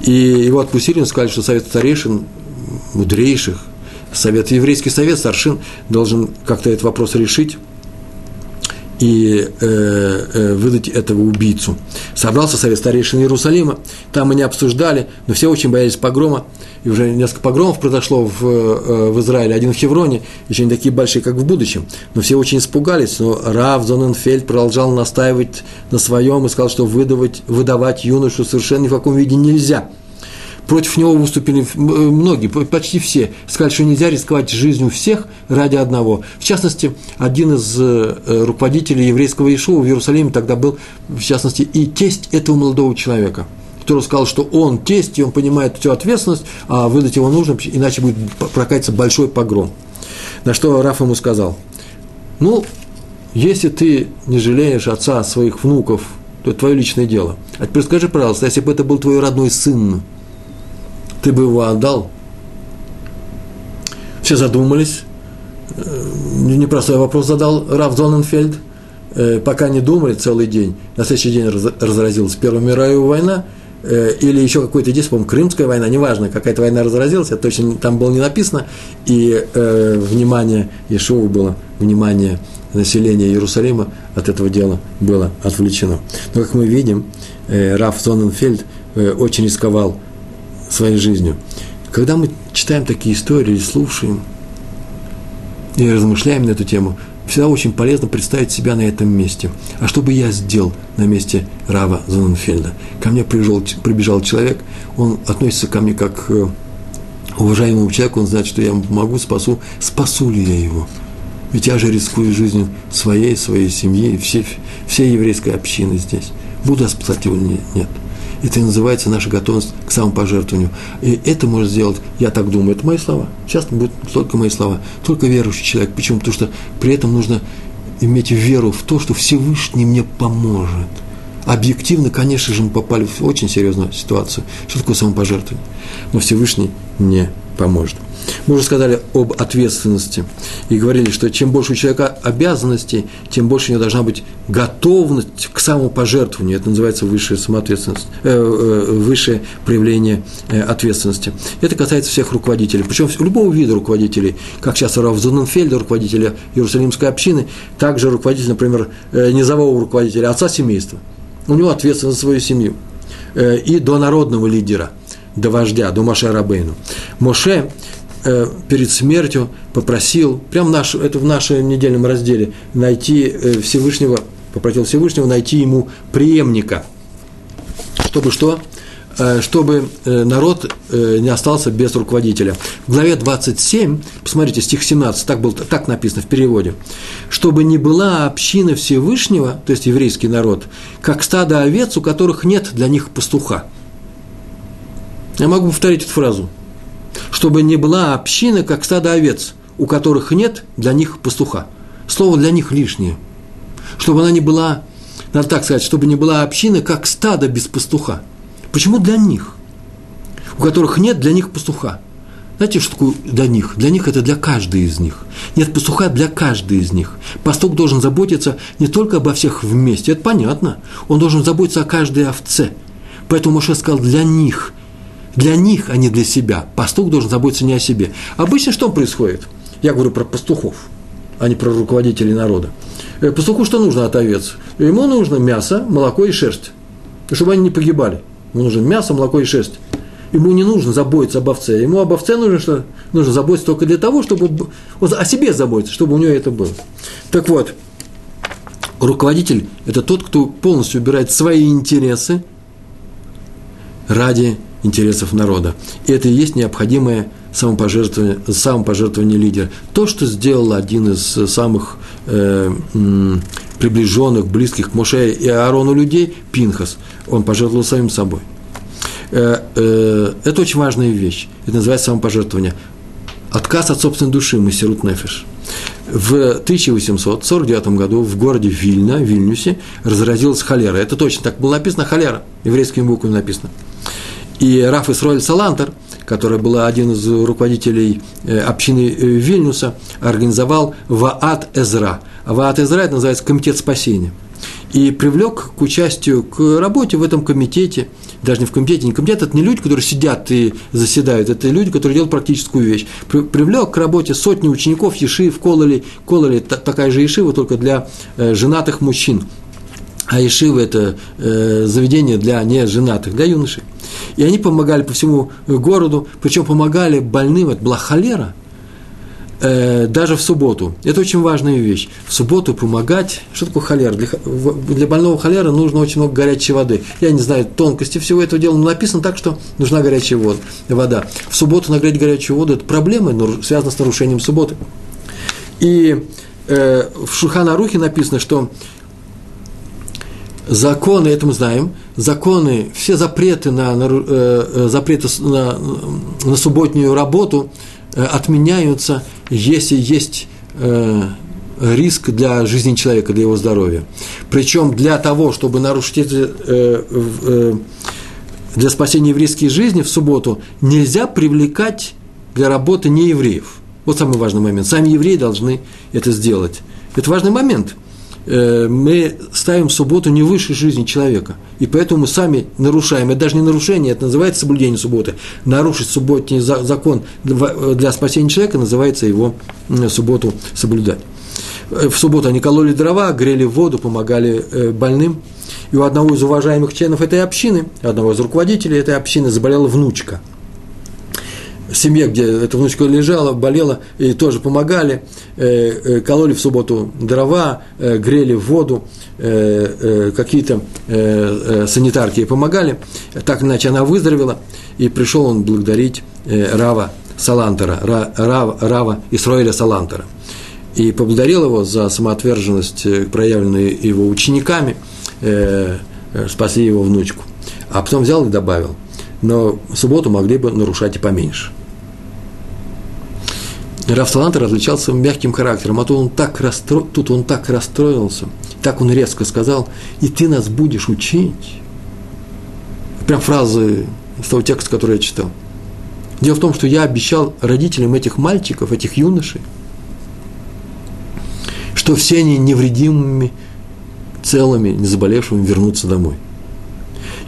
И его отпустили, он сказали, что совет старейшин, мудрейших, совет, еврейский совет, старшин должен как-то этот вопрос решить и э, э, выдать этого убийцу. Собрался совет старейшин Иерусалима, там они обсуждали, но все очень боялись погрома, и уже несколько погромов произошло в, э, в Израиле, один в Хевроне, еще не такие большие, как в будущем, но все очень испугались, но Рав Зоненфельд продолжал настаивать на своем и сказал, что выдавать, выдавать юношу совершенно ни в каком виде нельзя – Против него выступили э, многие, почти все. Сказали, что нельзя рисковать жизнью всех ради одного. В частности, один из э, э, руководителей еврейского Ишува в Иерусалиме тогда был, в частности, и тесть этого молодого человека который сказал, что он тесть, и он понимает всю ответственность, а выдать его нужно, иначе будет прокатиться большой погром. На что Раф ему сказал, ну, если ты не жалеешь отца своих внуков, то это твое личное дело. А теперь скажи, пожалуйста, если бы это был твой родной сын, ты бы его отдал? Все задумались. Э, непростой вопрос задал Раф Зоненфельд. Э, пока не думали целый день. На следующий день разразилась Первая мировая война. Э, или еще какой-то здесь, по-моему, Крымская война, неважно, какая-то война разразилась, это точно там было не написано, и э, внимание Иешуа было, внимание населения Иерусалима от этого дела было отвлечено. Но, как мы видим, э, Раф Зоненфельд э, очень рисковал своей жизнью. Когда мы читаем такие истории, слушаем и размышляем на эту тему, всегда очень полезно представить себя на этом месте. А что бы я сделал на месте Рава Зоненфельда? Ко мне прибежал, прибежал человек, он относится ко мне как к уважаемому человеку, он знает, что я ему помогу, спасу. Спасу ли я его? Ведь я же рискую жизнью своей, своей семьи, всей, всей еврейской общины здесь. Буду я спасать его или нет? Это и называется наша готовность к самопожертвованию. И это может сделать, я так думаю, это мои слова. Сейчас будут только мои слова. Только верующий человек. Почему? Потому что при этом нужно иметь веру в то, что Всевышний мне поможет. Объективно, конечно же, мы попали в очень серьезную ситуацию. Что такое самопожертвование? Но Всевышний не поможет. Мы уже сказали об ответственности и говорили, что чем больше у человека обязанностей, тем больше у него должна быть готовность к самопожертвованию. Это называется высшая самоответственность, э, э, высшее проявление э, ответственности. Это касается всех руководителей, причем любого вида руководителей, как сейчас Раф Зоненфельда, руководителя Иерусалимской общины, также руководитель, например, э, низового руководителя, отца семейства. У него ответственность за свою семью. Э, и до народного лидера, до вождя, до Моше Рабейну. Моше Э, перед смертью попросил, прямо наш, это в нашем недельном разделе, найти э, Всевышнего, попросил Всевышнего найти ему преемника, чтобы что? Э, чтобы народ не остался без руководителя. В главе 27, посмотрите, стих 17, так, был, так написано в переводе, чтобы не была община Всевышнего, то есть еврейский народ, как стадо овец, у которых нет для них пастуха. Я могу повторить эту фразу – чтобы не была община, как стадо овец, у которых нет для них пастуха. Слово для них лишнее. Чтобы она не была, надо так сказать, чтобы не была община, как стадо без пастуха. Почему для них? У которых нет для них пастуха. Знаете, что такое для них? Для них это для каждой из них. Нет пастуха для каждой из них. Пастух должен заботиться не только обо всех вместе, это понятно. Он должен заботиться о каждой овце. Поэтому Моше сказал для них – для них, а не для себя. Пастух должен заботиться не о себе. Обычно что происходит? Я говорю про пастухов, а не про руководителей народа. Э, пастуху что нужно от овец? Ему нужно мясо, молоко и шерсть, чтобы они не погибали. Ему нужно мясо, молоко и шерсть. Ему не нужно заботиться об овце. Ему об овце нужно, что, нужно заботиться только для того, чтобы он о себе заботиться, чтобы у него это было. Так вот, руководитель – это тот, кто полностью убирает свои интересы ради интересов народа. И это и есть необходимое самопожертвование, самопожертвование лидера. То, что сделал один из самых э, приближенных, близких к Моше и Аарону людей, Пинхас, он пожертвовал самим собой. Э, э, это очень важная вещь. Это называется самопожертвование. Отказ от собственной души, Масерут Нефиш. В 1849 году в городе Вильна, Вильнюсе, разразилась холера. Это точно так было написано, холера, еврейскими буквами написано. И Раф Исроэль Салантер, который был один из руководителей э, общины э, Вильнюса, организовал Ваат Эзра. А Ваат Эзра – это называется Комитет спасения. И привлек к участию, к работе в этом комитете, даже не в комитете, не комитет, это не люди, которые сидят и заседают, это люди, которые делают практическую вещь. Привлек к работе сотни учеников Ешив, Кололи, Кололи такая же Ешива, только для э, женатых мужчин. А Ешива – это заведение для неженатых, для юношей. И они помогали по всему городу, причем помогали больным, это была холера, э, даже в субботу. Это очень важная вещь. В субботу помогать, что такое холера? Для, для больного холера нужно очень много горячей воды. Я не знаю тонкости всего этого дела, но написано так, что нужна горячая вода. вода. В субботу нагреть горячую воду – это проблема, связана с нарушением субботы. И э, в Шуханарухе написано, что законы, это мы знаем, законы, все запреты на, на, э, э запреты на, на субботнюю работу э, отменяются, если есть э, риск для жизни человека, для его здоровья. Причем для того, чтобы нарушить это, э, э, для спасения еврейской жизни в субботу, нельзя привлекать для работы неевреев. Вот самый важный момент. Сами евреи должны это сделать. Это важный момент – мы ставим субботу не выше жизни человека. И поэтому мы сами нарушаем. Это даже не нарушение, это называется соблюдение субботы. Нарушить субботний закон для спасения человека называется его субботу соблюдать. Э, в субботу они кололи дрова, грели воду, помогали э, больным. И у одного из уважаемых членов этой общины, одного из руководителей этой общины заболела внучка – семье, где эта внучка лежала, болела, и тоже помогали, э, э, кололи в субботу дрова, э, грели воду, какие-то санитарки ей помогали. Так иначе она выздоровела, и пришел он благодарить Рава Салантера, Рава, Рава Исроиля Салантера. и поблагодарил его за самоотверженность, проявленную его учениками, спасли его внучку. А потом взял и добавил, но субботу могли бы нарушать и поменьше. Раф Талантер различался мягким характером, а тут он, так расстро... тут он так расстроился, так он резко сказал, и ты нас будешь учить. Прям фразы из того текста, который я читал. Дело в том, что я обещал родителям этих мальчиков, этих юношей, что все они невредимыми, целыми, не заболевшими вернутся домой.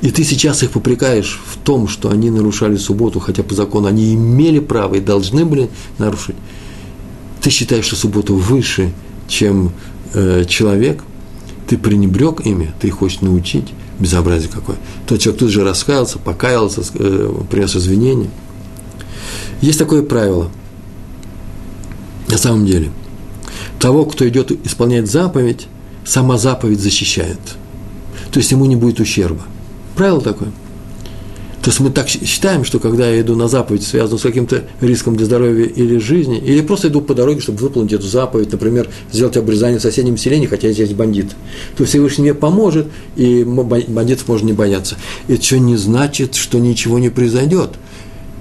И ты сейчас их попрекаешь в том, что они нарушали субботу, хотя по закону они имели право и должны были нарушить. Ты считаешь, что суббота выше, чем э, человек, ты пренебрег ими, ты их хочешь научить, безобразие какое. Тот человек тут же раскаялся, покаялся, э, принес извинения. Есть такое правило, на самом деле – того, кто идет исполнять заповедь, сама заповедь защищает. То есть ему не будет ущерба. Правило такое. То есть мы так считаем, что когда я иду на заповедь, связанную с каким-то риском для здоровья или жизни, или просто иду по дороге, чтобы выполнить эту заповедь, например, сделать обрезание в соседнем селении, хотя здесь бандит, то Всевышний мне поможет, и бандитов можно не бояться. Это еще не значит, что ничего не произойдет.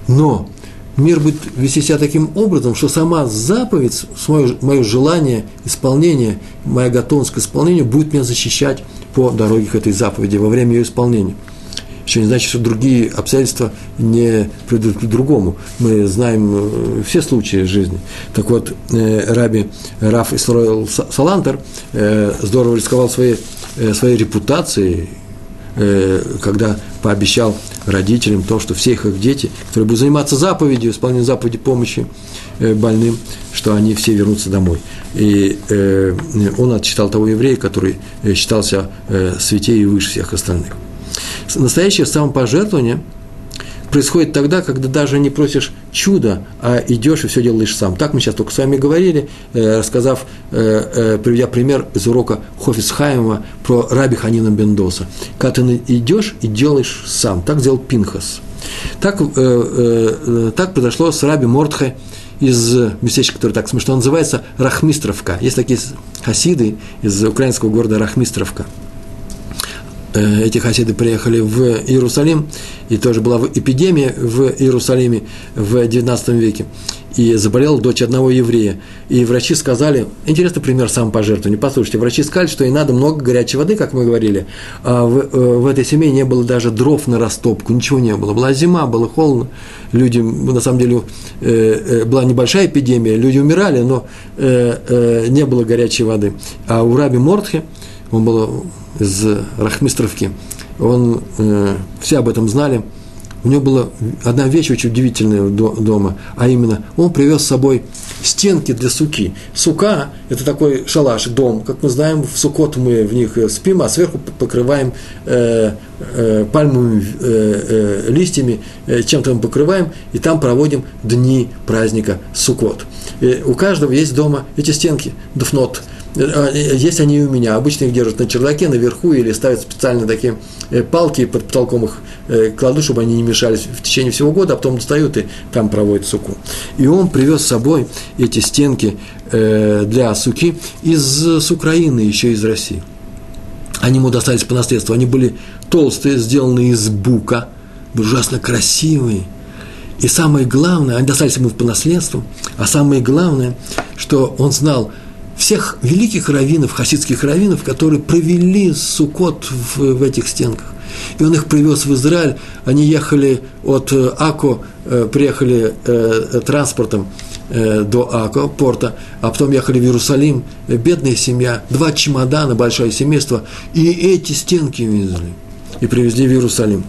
Но мир будет вести себя таким образом, что сама заповедь, мое, мое желание исполнения, моя готовность к исполнению будет меня защищать по дороге к этой заповеди во время ее исполнения. Еще не значит, что другие обстоятельства не придут к другому. Мы знаем э, все случаи жизни. Так вот, э, Раби Раф Исроил Салантер э, здорово рисковал своей, своей репутацией, когда пообещал родителям то, что все их дети, которые будут заниматься заповедью, исполнением заповеди помощи э, больным, что они все вернутся домой. И э, он отчитал того еврея, который э, считался святее и выше всех остальных. Настоящее самопожертвование – происходит тогда, когда даже не просишь чуда, а идешь и все делаешь сам. Так мы сейчас только с вами говорили, э, рассказав, э, э, приведя пример из урока Хофис Хайма про раби Ханина Бендоса. Когда ты идешь и делаешь сам. Так сделал Пинхас. Так, так произошло с раби Мортхе из местечка, которое так смешно называется, Рахмистровка. Есть такие хасиды из украинского города Рахмистровка – эти хасиды приехали в Иерусалим, и тоже была эпидемия в Иерусалиме в XIX веке, и заболела дочь одного еврея. И врачи сказали, интересный пример самопожертвования, послушайте, врачи сказали, что ей надо много горячей воды, как мы говорили, а в, э, в этой семье не было даже дров на растопку, ничего не было. Была зима, было холодно, люди, на самом деле, э, была небольшая эпидемия, люди умирали, но не было горячей воды. А у Раби Мортхе, он был из Рахмистровки, он, э, все об этом знали. У него была одна вещь очень удивительная дома, а именно он привез с собой стенки для суки. Сука – это такой шалаш, дом. Как мы знаем, в сукот мы в них спим, а сверху покрываем э, э, пальмовыми э, э, листьями, э, чем-то мы покрываем, и там проводим дни праздника сукот. И у каждого есть дома эти стенки, а, есть они у меня. Обычно их держат на чердаке, наверху, или ставят специально такие э, палки под потолком их э, кладут, чтобы они не мешались в течение всего года, а потом достают и там проводят суку. И он привез с собой эти стенки э, для суки из с Украины, еще из России. Они ему достались по наследству. Они были толстые, сделаны из бука, ужасно красивые. И самое главное, они достались ему по наследству, а самое главное, что он знал – всех великих раввинов, хасидских раввинов, которые провели Сукот в, в этих стенках. И он их привез в Израиль, они ехали от э, Ако, э, приехали э, транспортом до Ако, порта, а потом ехали в Иерусалим, бедная семья, два чемодана, большое семейство, и эти стенки везли – и привезли в Иерусалим.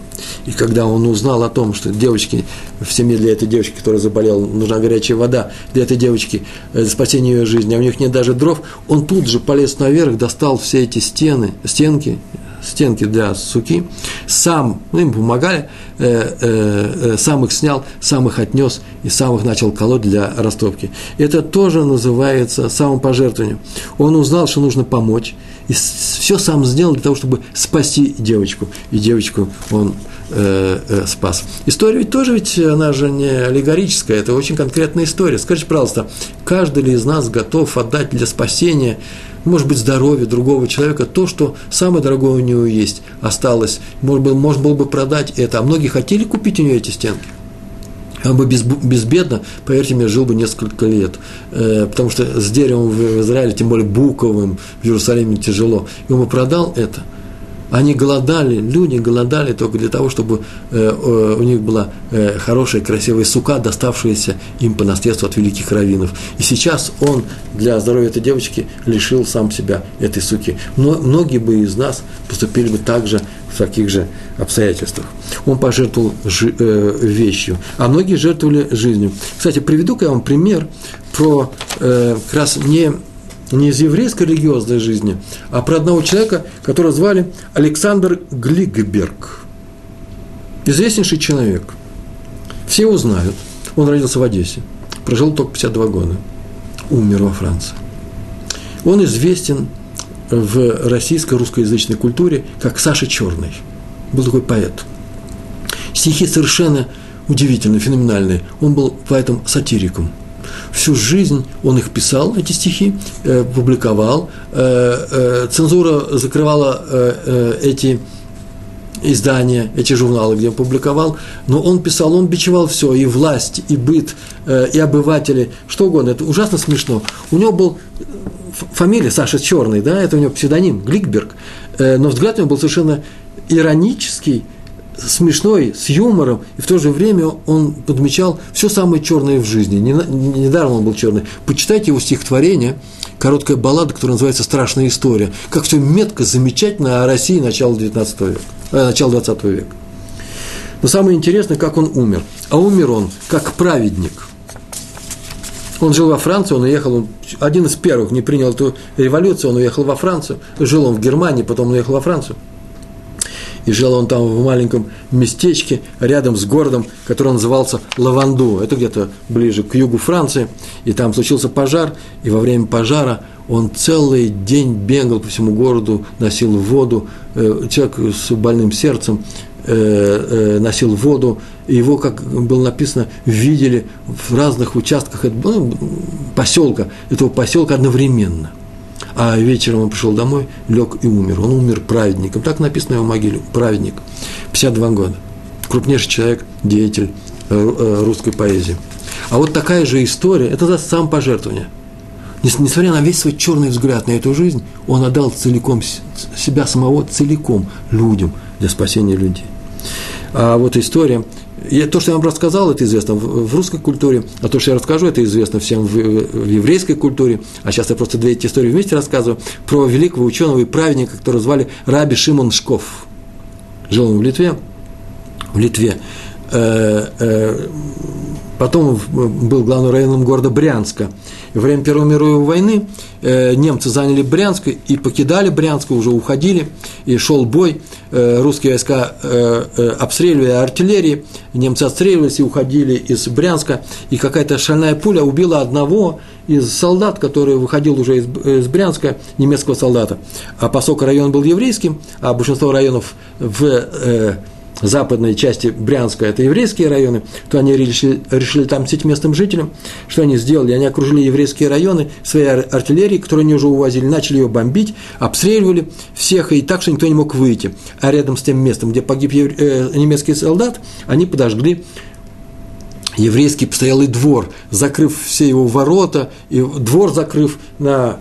И когда он узнал о том, что девочки, в семье для этой девочки, которая заболела, нужна горячая вода, для этой девочки, э, спасения ее жизни, а у них нет даже дров, он тут же полез наверх, достал все эти стены, стенки, стенки для суки, сам, ну, им помогали, э, э, э, сам их снял, сам их отнес и сам их начал колоть для растопки. Это тоже называется самопожертвованием. Он узнал, что нужно помочь, и все сам сделал для того, чтобы спасти девочку. И девочку он э, э, спас. История ведь тоже ведь, она же не аллегорическая, это очень конкретная история. Скажите, пожалуйста, каждый ли из нас готов отдать для спасения может быть, здоровье другого человека, то, что самое дорогое у него есть, осталось. Может быть, можно было бы продать это. А многие хотели купить у нее эти стенки. Он бы без, безбедно, поверьте мне, жил бы несколько лет. Э, потому что с деревом в Израиле, тем более буковым, в Иерусалиме тяжело. И он бы продал это – они голодали, люди голодали только для того, чтобы э, э, у них была э, хорошая, красивая сука, доставшаяся им по наследству от великих раввинов. И сейчас он для здоровья этой девочки лишил сам себя этой суки. Но многие бы из нас поступили бы так же в таких же обстоятельствах. Он пожертвовал жи, э, вещью, а многие жертвовали жизнью. Кстати, приведу-ка я вам пример про э, как раз не не из еврейской религиозной жизни, а про одного человека, которого звали Александр Глигберг. Известнейший человек. Все его знают. Он родился в Одессе, прожил только 52 года, умер во Франции. Он известен в российской русскоязычной культуре как Саша Черный. Был такой поэт. Стихи совершенно удивительные, феноменальные. Он был поэтом-сатириком – Всю жизнь он их писал, эти стихи, э, публиковал. Э, э, цензура закрывала э, э, эти издания, эти журналы, где он публиковал, но он писал, он бичевал все, и власть, и быт, э, и обыватели, что угодно. Это ужасно смешно. У него был фамилия Саша Черный, да, это у него псевдоним, Гликберг, э, но взгляд у него был совершенно иронический, смешной, с юмором, и в то же время он подмечал все самое черное в жизни. Недаром он был черный. Почитайте его стихотворение, короткая баллада, которая называется «Страшная история». Как все метко, замечательно о России начала XIX века, э, начала XX века. Но самое интересное, как он умер. А умер он как праведник. Он жил во Франции, он уехал, он один из первых не принял эту революцию, он уехал во Францию. Жил он в Германии, потом он уехал во Францию и жил он там в маленьком местечке рядом с городом, который назывался Лаванду. Это где-то ближе к югу Франции. И там случился пожар, и во время пожара он целый день бегал по всему городу, носил воду. Э, человек с больным сердцем э, э, носил воду, его, как было написано, видели в разных участках ну, поселка, этого поселка одновременно – а вечером он пришел домой, лег и умер. Он умер праведником. Так написано его могиле. Праведник. 52 года. Крупнейший человек, деятель э, э, русской поэзии. А вот такая же история, это за самопожертвование. Несмотря на весь свой черный взгляд на эту жизнь, он отдал целиком себя самого целиком людям для спасения людей. А вот история и то, что я вам рассказал, это известно в, русской культуре, а то, что я расскажу, это известно всем в, в еврейской культуре. А сейчас я просто две эти истории вместе рассказываю про великого ученого и праведника, которого звали Раби Шимон Шков. Жил он в Литве. В Литве. Э, э, потом был главным районом города Брянска. Во время Первой мировой войны э, немцы заняли Брянск и покидали Брянск, уже уходили, и шел бой. Русские войска обстреливали артиллерии, немцы отстреливались и уходили из Брянска, и какая-то шальная пуля убила одного из солдат, который выходил уже из, из Брянска, немецкого солдата. А поскольку район был еврейским, а большинство районов в западной части Брянска, это еврейские районы, то они решили, решили там мстить местным жителям. Что они сделали? Они окружили еврейские районы своей артиллерией, которую они уже увозили, начали ее бомбить, обстреливали всех, и так, что никто не мог выйти. А рядом с тем местом, где погиб евре... э, немецкий солдат, они подожгли еврейский постоялый двор, закрыв все его ворота, и двор закрыв на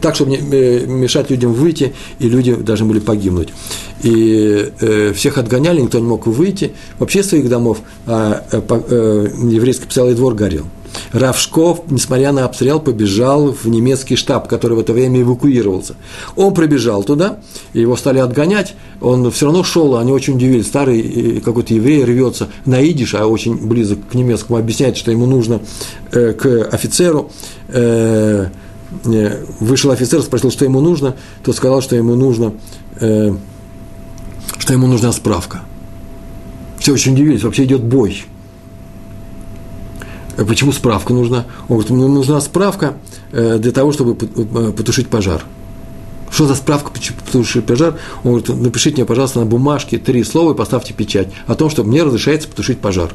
так, чтобы не э, мешать людям выйти, и люди должны были погибнуть. И э, всех отгоняли, никто не мог выйти вообще своих домов, а э, э, еврейский писалый двор горел. Равшков, несмотря на обстрел, побежал в немецкий штаб, который в это время эвакуировался. Он пробежал туда, его стали отгонять, он все равно шел, они очень удивились, старый э, какой-то еврей рвется на идиш, а очень близок к немецкому, объясняет, что ему нужно э, к офицеру, э, вышел офицер, спросил, что ему нужно, тот сказал, что ему нужно, э, что ему нужна справка. Все очень удивились, вообще идет бой. Э, почему справка нужна? Он говорит, ему нужна справка э, для того, чтобы потушить пожар. Что за справка потушить пожар? Он говорит, напишите мне, пожалуйста, на бумажке три слова и поставьте печать о том, что мне разрешается потушить пожар.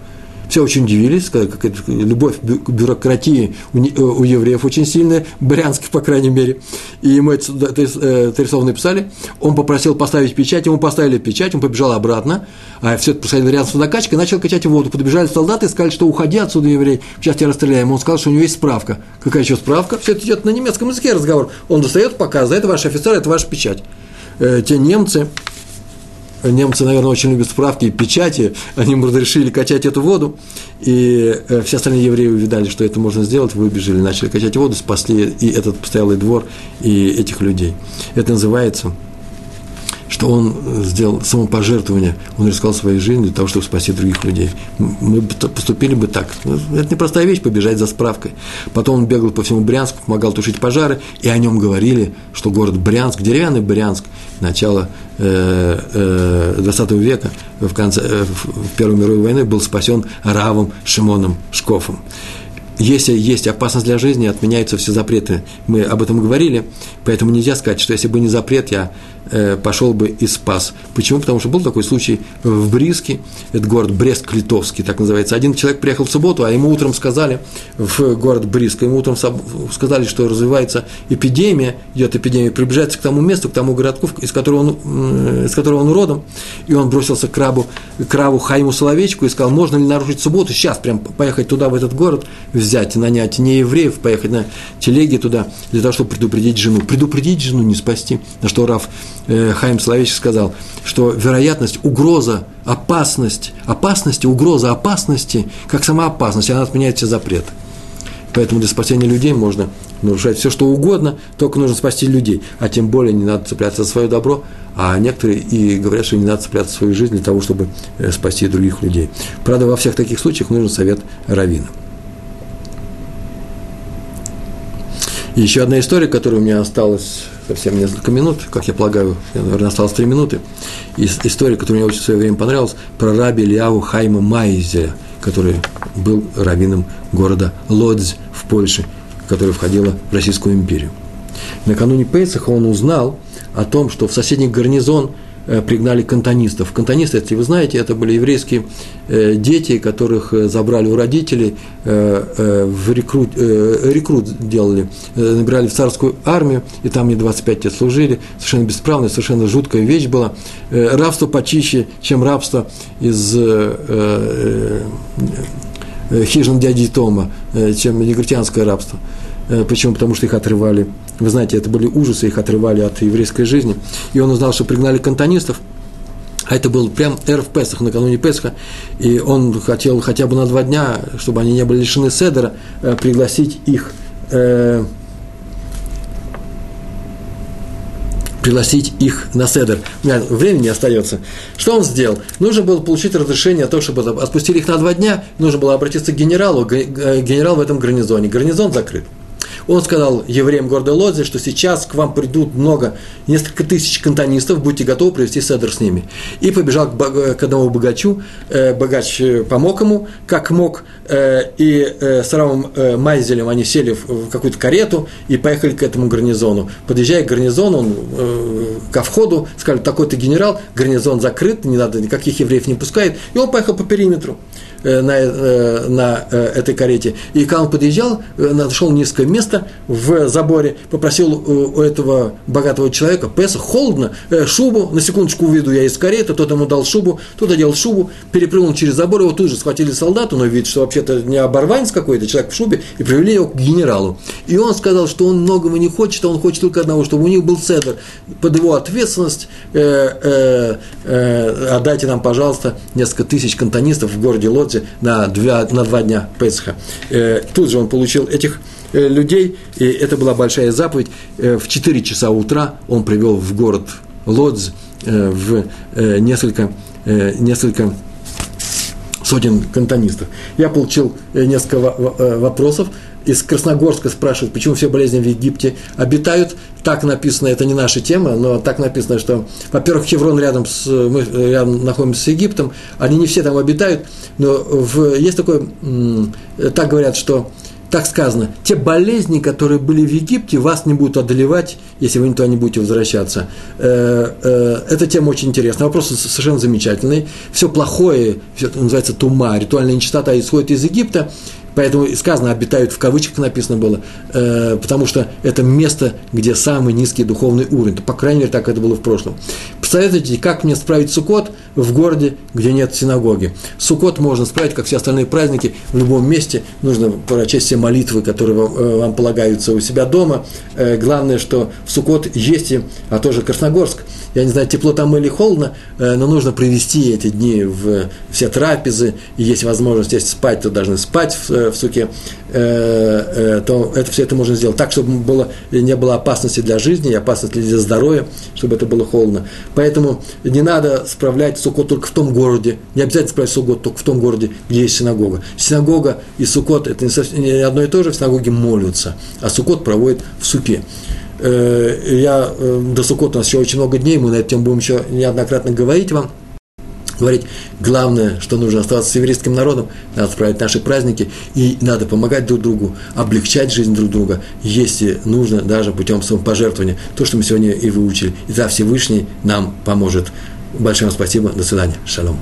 Все очень удивились, как любовь к бюрократии у, э, у евреев очень сильная, брянских, по крайней мере. И мы это э, три слова написали. Он попросил поставить печать, ему поставили печать, он побежал обратно, а все это происходило рядом с водокачкой, начал качать воду. Подбежали солдаты и сказали, что уходи отсюда, еврей, сейчас тебя расстреляем. Он сказал, что у него есть справка. Какая еще справка? Все это идет на немецком языке разговор. Он достает, показывает, это ваш офицер, это ваша печать. Э, те немцы, немцы, наверное, очень любят справки и печати, они разрешили качать эту воду, и э, все остальные евреи увидали, что это можно сделать, выбежали, начали качать воду, спасли и этот постоялый двор, и этих людей. Это называется что он сделал самопожертвование, он рисковал своей жизнью для того, чтобы спасти других людей. Мы поступили бы так. Это непростая вещь, побежать за справкой. Потом он бегал по всему Брянску, помогал тушить пожары, и о нем говорили, что город Брянск, деревянный Брянск, начало э, э, 20 века, в, конце, э, в Первой мировой войны, был спасен Равом Шимоном Шкофом если есть опасность для жизни, отменяются все запреты. Мы об этом говорили, поэтому нельзя сказать, что если бы не запрет, я э, пошел бы и спас. Почему? Потому что был такой случай в Бриске, это город Брест-Литовский, так называется. Один человек приехал в субботу, а ему утром сказали, в город Бриск, ему утром сказали, что развивается эпидемия, идет эпидемия, приближается к тому месту, к тому городку, из которого он, из которого он родом, и он бросился к рабу, к рабу Хайму Соловечку и сказал, можно ли нарушить субботу, сейчас прям поехать туда, в этот город, нанять не евреев, поехать на телеге туда, для того, чтобы предупредить жену. Предупредить жену, не спасти. На что Раф э, Хайм Соловейчик сказал, что вероятность, угроза, опасность, опасности, угроза опасности, как сама опасность, она отменяет все запреты. Поэтому для спасения людей можно нарушать все, что угодно, только нужно спасти людей. А тем более не надо цепляться за свое добро, а некоторые и говорят, что не надо цепляться за свою жизнь для того, чтобы э, спасти других людей. Правда, во всех таких случаях нужен совет равина. И еще одна история, которая у меня осталась совсем несколько минут, как я полагаю, наверное, осталось три минуты. История, которая мне очень в свое время понравилась, про раби Ильяву Хайма Майзеля, который был раввином города Лодзь в Польше, которая входила в Российскую империю. Накануне Пейсаха он узнал о том, что в соседний гарнизон – пригнали кантонистов. Кантонисты, если вы знаете, это были еврейские э, дети, которых э, забрали у родителей, в рекрут, рекрут делали, набирали в царскую армию, и там не 25 лет служили, совершенно бесправная, совершенно жуткая вещь была. Рабство почище, чем рабство из хижин дяди Тома, чем негритянское рабство. Почему? Потому что их отрывали вы знаете, это были ужасы, их отрывали от еврейской жизни. И он узнал, что пригнали кантонистов, а это был прям Эрф Песах, накануне Песха, и он хотел хотя бы на два дня, чтобы они не были лишены седера, э, пригласить их э, пригласить их на седер. Времени остается. Что он сделал? Нужно было получить разрешение о том, чтобы отпустили их на два дня. Нужно было обратиться к генералу. Генерал в этом гарнизоне. Гарнизон закрыт. Он сказал евреям города Лодзи, что сейчас к вам придут много, несколько тысяч кантонистов, будьте готовы провести седр с ними. И побежал к, к одному богачу, э, богач э, помог ему, как мог, э, и с Равом Майзелем они сели в какую-то карету и поехали к этому гарнизону. Подъезжая к гарнизону, он ко входу, сказали, такой-то генерал, гарнизон закрыт, не надо, никаких евреев не пускает, и он поехал по периметру. Э, на, э, на э, этой карете. И когда он подъезжал, нашел низкое место в заборе, попросил у этого богатого человека, Песа, холодно, шубу, на секундочку уведу я из кареты, тот ему дал шубу, тот одел шубу, перепрыгнул через забор, его тут же схватили солдаты, но видит, что вообще-то не оборванец какой-то, человек в шубе, и привели его к генералу. И он сказал, что он многого не хочет, а он хочет только одного, чтобы у них был цедр под его ответственность, э, э, э, отдайте нам, пожалуйста, несколько тысяч кантонистов в городе Лодзе, Суккоте на два, на два дня Песха. Э, тут же он получил этих э, людей, и это была большая заповедь. Э, в 4 часа утра он привел в город Лодз в несколько, несколько сотен кантонистов. Я получил несколько вопросов из Красногорска спрашивают, почему все болезни в Египте обитают. Так написано, это не наша тема, но так написано, что, во-первых, Хеврон рядом с, мы рядом находимся с Египтом, они не все там обитают, но в, есть такое, так говорят, что так сказано, те болезни, которые были в Египте, вас не будут одолевать, если вы туда не будете возвращаться. Э, э, эта тема очень интересная, вопрос совершенно замечательный. Все плохое, все это называется тума, ритуальная нечистота исходит из Египта, Поэтому сказано, обитают в кавычках написано было, э, потому что это место, где самый низкий духовный уровень. По крайней мере, так это было в прошлом. Посоветуйте, как мне справить сукот в городе, где нет синагоги. Сукот можно справить, как все остальные праздники, в любом месте. Нужно прочесть все молитвы, которые вам, э, вам полагаются у себя дома. Э, главное, что в сукот есть, и, а тоже Красногорск. Я не знаю, тепло там или холодно, э, но нужно привести эти дни в все трапезы. И есть возможность, если спать, то должны спать в в суке, э, э, то это, все это можно сделать так, чтобы было, не было опасности для жизни и опасности для здоровья, чтобы это было холодно. Поэтому не надо справлять сукот только в том городе, не обязательно справлять сукот только в том городе, где есть синагога. Синагога и сукот – это не, совсем, не одно и то же, в синагоге молятся, а сукот проводит в суке э, я до Сукота у нас еще очень много дней, мы на эту будем еще неоднократно говорить вам – говорить, главное, что нужно оставаться с еврейским народом, надо справить наши праздники, и надо помогать друг другу, облегчать жизнь друг друга, если нужно, даже путем самопожертвования. То, что мы сегодня и выучили. И за Всевышний нам поможет. Большое вам спасибо. До свидания. Шалом.